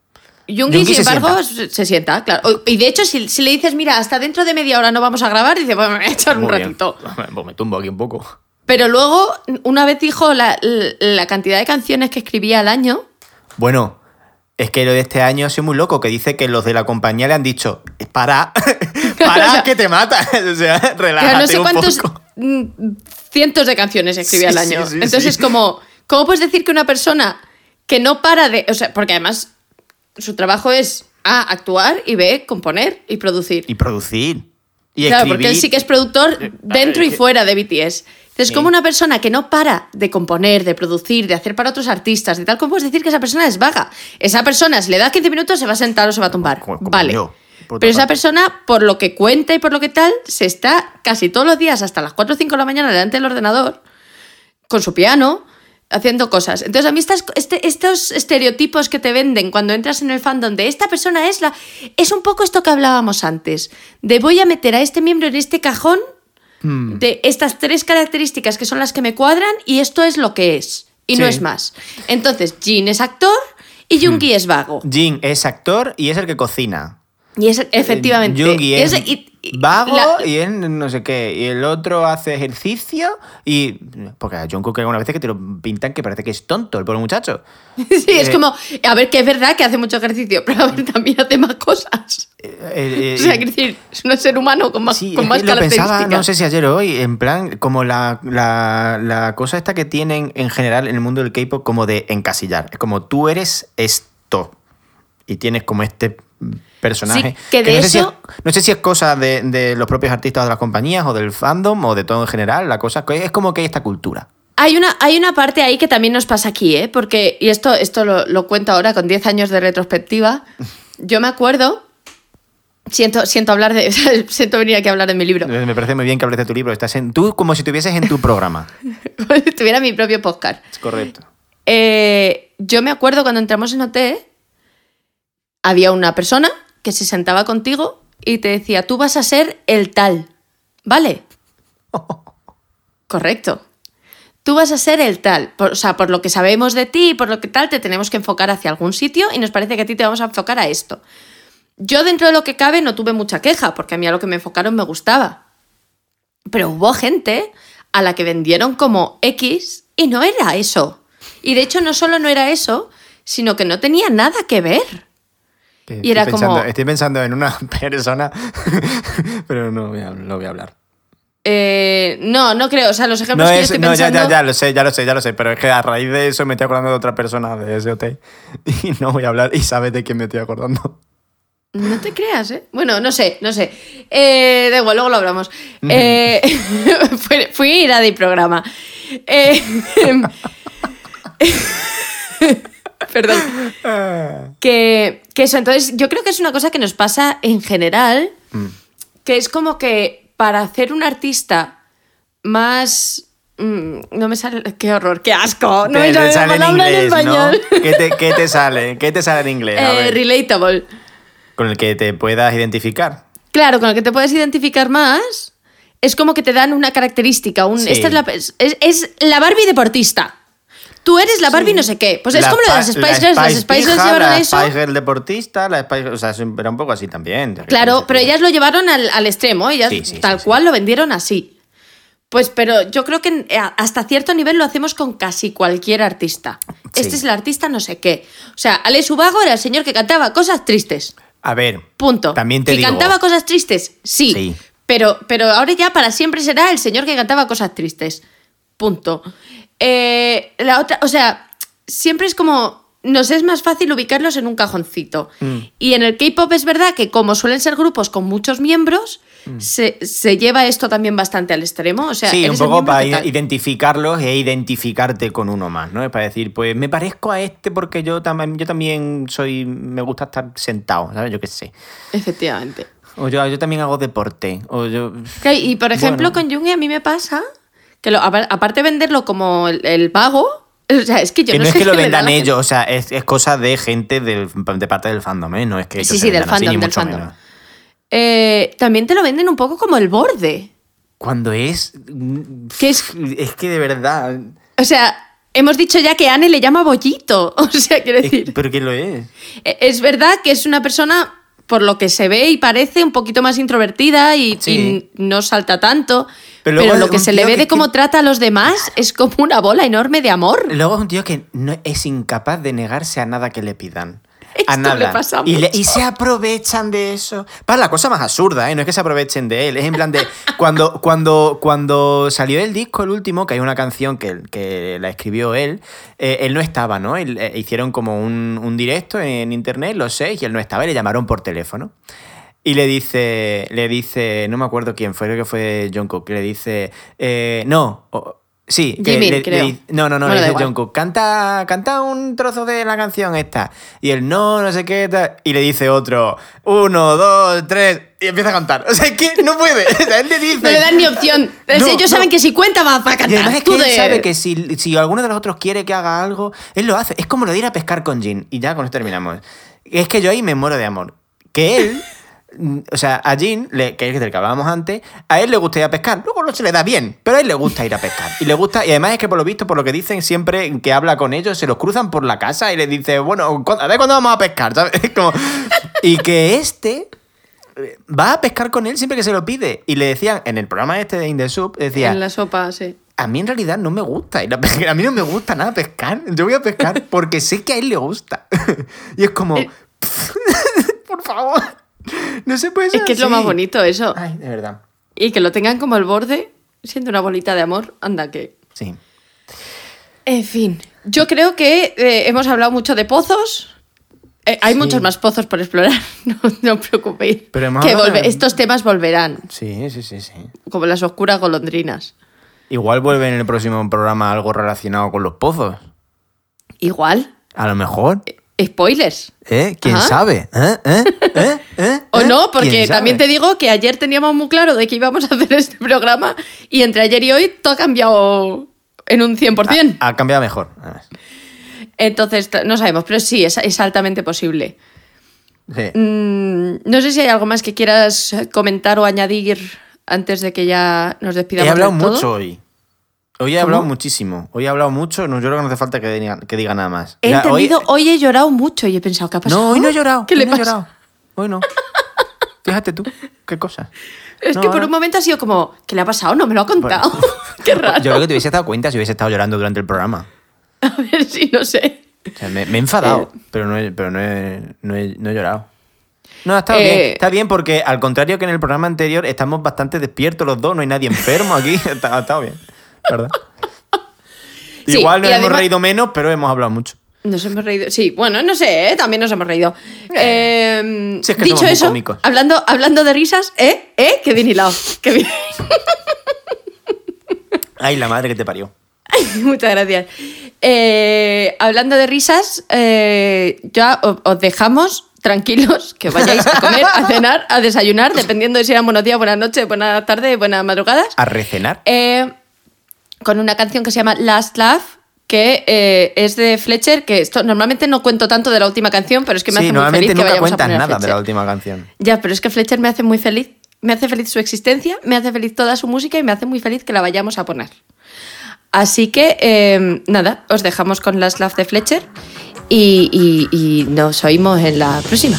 Jungi sin embargo, se, se sienta, claro. Y de hecho, si, si le dices, mira, hasta dentro de media hora no vamos a grabar, dice, bueno, me voy a echar un bien. ratito. Pues me tumbo aquí un poco. Pero luego, una vez dijo la, la cantidad de canciones que escribía al año. Bueno, es que lo de este año ha sido muy loco, que dice que los de la compañía le han dicho, para, para O sea, que te matas. o sea, relájate no sé un cuántos poco. mm, cientos de canciones escribía Sí, al año. sí, Entonces sí. como, ¿cómo puedes decir que una persona que no para de. O sea, porque además su trabajo es A, actuar y B, componer y producir. Y producir. Y claro, escribir. porque él sí que es productor dentro y fuera de BTS. Entonces, Sí. como una persona que no para de componer, de producir, de hacer para otros artistas, de tal, ¿cómo puedes decir que esa persona es vaga? Esa persona, si le das 15 minutos, se va a sentar o se va a tumbar. Como- como vale. yo, Pero esa persona, por lo que cuenta y por lo que tal, se está casi todos los días hasta las 4 o 5 de la mañana delante del ordenador, con su piano, haciendo cosas. Entonces, a mí estas, este- estos estereotipos que te venden cuando entras en el fandom de esta persona es la. Es un poco esto que hablábamos antes. De voy a meter a este miembro en este cajón Hmm. de estas tres características que son las que me cuadran y esto es lo que es. Y no es más. Entonces, Jin es actor y Jungi es vago. Jin es actor y es el que cocina. Y es efectivamente. Es y- y- vago la- y es no sé qué. Y el otro hace ejercicio y... Porque a Jungkook algunas veces que te lo pintan que parece que es tonto el pobre muchacho. Sí, es Eh, como, a ver, que es verdad que hace mucho ejercicio, pero a ver, también hace más cosas. Eh, eh, o sea, eh, quiero decir, es un ser humano con más, Sí, con más lo pensaba, no sé si ayer o hoy, en plan, como la, la, la cosa esta que tienen en general en el mundo del K-pop como de encasillar. Es como tú eres esto y tienes como este personaje. Sí, que de no, sé si es, no sé si es cosa de, de los propios artistas de las compañías o del fandom o de todo en general. La cosa es como que hay esta cultura. Hay una, hay una parte ahí que también nos pasa aquí, ¿eh? Porque, y esto, esto lo, lo cuento ahora con 10 años de retrospectiva. Yo me acuerdo. Siento, siento hablar de. siento venir aquí a hablar de mi libro. Me parece muy bien que hables de tu libro. Estás en, tú como si estuvieses en tu programa. Como si tuviera mi propio podcast. Es correcto. Eh, yo me acuerdo cuando entramos en OT, había una persona que se sentaba contigo y te decía, tú vas a ser el tal, ¿vale? Correcto. Tú vas a ser el tal. Por- o sea, por lo que sabemos de ti, por lo que tal, te tenemos que enfocar hacia algún sitio y nos parece que a ti te vamos a enfocar a esto. Yo dentro de lo que cabe no tuve mucha queja, porque a mí a lo que me enfocaron me gustaba. Pero hubo gente a la que vendieron como X y no era eso. Y de hecho no solo no era eso, sino que no tenía nada que ver. Y era estoy pensando, como- Estoy pensando en una persona, pero no voy a, no voy a hablar. Eh, no, no creo. O sea, los ejemplos No, que yo es, estoy no ya, pensando... ya, ya lo sé, ya lo sé, ya lo sé. Pero es que a raíz de eso me estoy acordando de otra persona de ese hotel. Y no voy a hablar y sabes de quién me estoy acordando. No te creas, ¿eh? Bueno, no sé, no sé. Eh, da igual, luego lo hablamos. Eh, fui, fui a ir a de programa. Eh, perdón. Que, que eso, entonces, yo creo que es una cosa que nos pasa en general, que es como que para hacer un artista más... mm, no me sale... ¡Qué horror! ¡Qué asco! No me sale la palabra en español. ¿no? ¿Qué te, qué te sale? ¿Qué te sale en inglés? A Eh, relatable. con el que te puedas identificar. Claro, con el que te puedes identificar más, es como que te dan una característica. Un, Sí. Esta es la, es, es la Barbie deportista. Tú eres la Barbie no sé qué. Pues es La como lo de las Spi- Spice la Girls. Las Spice Girls llevaron la eso. Spice Girl deportista, la Spice O sea, era un poco así también. Claro, pero ellas lo llevaron al, al extremo. Ellas Sí, sí, tal sí, sí. cual lo vendieron así. Pues, pero yo creo que eh, hasta cierto nivel lo hacemos con casi cualquier artista. Sí. Este es el artista no sé qué. O sea, Alex Ubago era el señor que cantaba cosas tristes. A ver. Punto. También te ¿Que digo. cantaba cosas tristes? Sí. Sí. Pero, pero ahora ya para siempre será el señor que cantaba cosas tristes. Punto. Eh, la otra, o sea, siempre es como. Nos es más fácil ubicarlos en un cajoncito. Mm. Y en el K-pop es verdad que, como suelen ser grupos con muchos miembros, se, se lleva esto también bastante al extremo. O sea, Mm. sí, un poco para identificarlos e identificarte con uno más, ¿no? Es para decir, pues me parezco a este porque yo también, yo también soy, me gusta estar sentado, ¿sabes? Yo qué sé. Efectivamente. O yo, yo también hago deporte. O yo. Y por ejemplo, Bueno. con Jungi a mí me pasa que lo- apa- aparte de venderlo como el, el vago, o sea, es que yo que no, no es sé que lo vendan ellos, o sea, es, es cosa de gente del, de parte del fandom, ¿eh? No es que ellos Sí, se sí, del así, fandom, ni del mucho fandom. menos. Eh, también te lo venden un poco como el borde. Cuando es. Que es- Es que de verdad. O sea, hemos dicho ya que Anne le llama bollito. O sea, quiero es- decir, ¿Pero qué lo es? e- es verdad que es una persona, por lo que se ve y parece, un poquito más introvertida y, Sí. y no salta tanto. Pero lo que se le ve que- de cómo trata a los demás es como una bola enorme de amor. Luego es un tío que no es incapaz de negarse a nada que le pidan. Esto a le nada. pasa y, le- y se aprovechan de eso. Para la cosa más absurda, ¿eh? No es que se aprovechen de él. Es en plan de. Cuando, cuando, cuando salió el disco, el último, que hay una canción que, que la escribió él, eh, él no estaba, ¿no? Él, eh, hicieron como un, un directo en internet, los seis, y él no estaba, y le llamaron por teléfono. Y le dice, le dice, no me acuerdo quién fue, creo que fue John Cook, que le dice, eh, no, sí, Jimin, le- le creo. no, no, no, Bueno, le dice Cook, canta, canta un trozo de la canción esta. Y él, no, no sé qué, tal. y le dice otro, uno, dos, tres, y empieza a cantar. O sea, es que no puede, la gente dice... No le dan ni opción. No, Ellos no. saben que si cuenta va para Y cantar. además es Tú que él de- sabe que si, si alguno de los otros quiere que haga algo, él lo hace. Es como lo de ir a pescar con Jin. Y ya con esto terminamos. Es que yo ahí me muero de amor. Que él, o sea, a Jin, le- que es del que hablábamos antes, a él le gusta ir a pescar. Luego no se le da bien, pero a él le gusta ir a pescar. Y le gusta, y además es que por lo visto, por lo que dicen, siempre que habla con ellos, se los cruzan por la casa y le dice, bueno, ¿cu- a ver cuándo vamos a pescar, ¿sabes? Como- y que este eh, va a pescar con él siempre que se lo pide. Y le decían, en el programa este de In the Soup, decía, En la sopa, sí. a mí en realidad no me gusta ir a pescar. A mí no me gusta nada pescar. Yo voy a pescar porque sé que a él le gusta. y es como, Eh. por favor, no se puede ser Es que es lo más bonito eso. Ay, de verdad. Y que lo tengan como el borde, siendo una bolita de amor, anda que. Sí. En fin, yo creo que eh, hemos hablado mucho de pozos. Eh, hay Sí. muchos más pozos por explorar, no, no os preocupéis. Pero que volve- de- Estos temas volverán, Sí, sí, sí, sí. como las oscuras golondrinas. Igual vuelve en el próximo programa algo relacionado con los pozos. Igual, A lo mejor. Spoilers. ¿Eh? ¿Quién Ajá. sabe? ¿Eh? ¿Eh? ¿Eh? ¿Eh? O ¿Eh? no, porque ¿Quién sabe? también te digo que ayer teníamos muy claro de que íbamos a hacer este programa y entre ayer y hoy todo ha cambiado en un 100%. Ha, ha cambiado mejor. Entonces, no sabemos, pero sí, es, es altamente posible. Sí. Mm, no sé si hay algo más que quieras comentar o añadir antes de que ya nos despidamos. He hablado mucho hoy. Hoy he hablado muchísimo. Hoy he hablado mucho. No, yo creo que no hace falta que diga, que diga nada más. He Ya, entendido, hoy- hoy, he llorado mucho y he pensado, ¿qué ha pasado? No, hoy no he llorado. ¿Qué hoy le no he pasa? llorado. Hoy no. Fíjate tú, qué cosa. Es No, que por ahora- un momento ha sido como, ¿qué le ha pasado? No me lo ha contado. Qué raro. Yo creo que te hubiese dado cuenta si hubiese estado llorando durante el programa. A ver si no sé. O sea, me, me he enfadado, Eh. pero, no he, pero no, he, no, he, no he llorado. No, está Eh. bien. Está bien porque, al contrario que en el programa anterior, estamos bastante despiertos los dos. No hay nadie enfermo aquí. Está, está bien, ¿verdad? Sí, Igual nos hemos además- reído menos, pero hemos hablado mucho. Nos hemos reído. Sí, bueno, no sé, ¿eh? también nos hemos reído. Eh, es que dicho eso, hablando, hablando de risas, ¿eh? ¿Eh? Qué bien hilado. Qué bien. Ay, la madre que te parió. Muchas gracias. Eh, hablando de risas, eh, ya os dejamos tranquilos que vayáis a comer, a cenar, a desayunar, dependiendo de si eran buenos días, buenas noches, buenas tardes, buenas madrugadas. A recenar. Eh, con una canción que se llama Last Laugh, que eh, es de Fletcher, que esto normalmente no cuento tanto de la última canción, pero es que me sí, hace muy feliz que nunca vayamos a nada de la Fletcher. última canción. Ya, pero es que Fletcher me hace muy feliz. Me hace feliz su existencia, me hace feliz toda su música y me hace muy feliz que la vayamos a poner. Así que, eh, nada, os dejamos con Last Laugh de Fletcher y, y- y nos oímos en la próxima.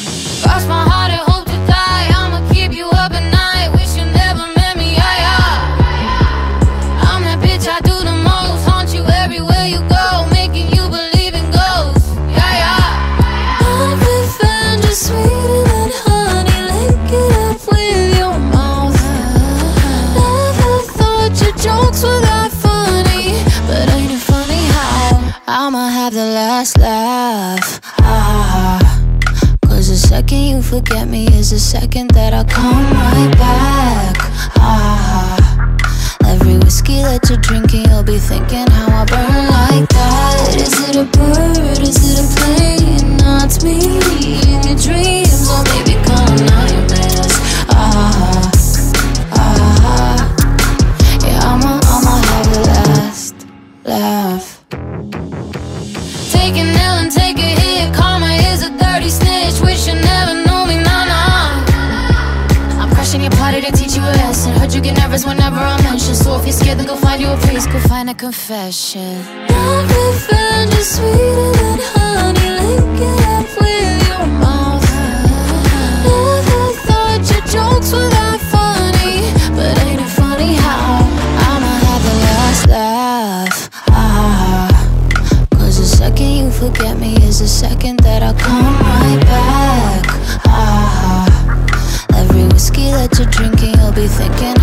Have the last laugh? Ah. Cause the second you forget me is the second that I come right back. Ah, every whiskey that you're drinking, you'll be thinking how I burn like that. Is it a bird? Is it a plane? No, it's me in your dreams, or maybe call nightmares. Ah, ah, yeah, I'ma, I'ma have the last laugh. Get nervous whenever I mention. So if you're scared, then go find you a priest. Go find a confession. My revenge is sweeter than honey. Lick it up with your mouth. Never thought your jokes were that funny, but ain't it funny how I'ma have the last laugh? Ah. Cause the second you forget me is the second that I come right back. Ah, every whiskey that you're drinking, you'll be thinking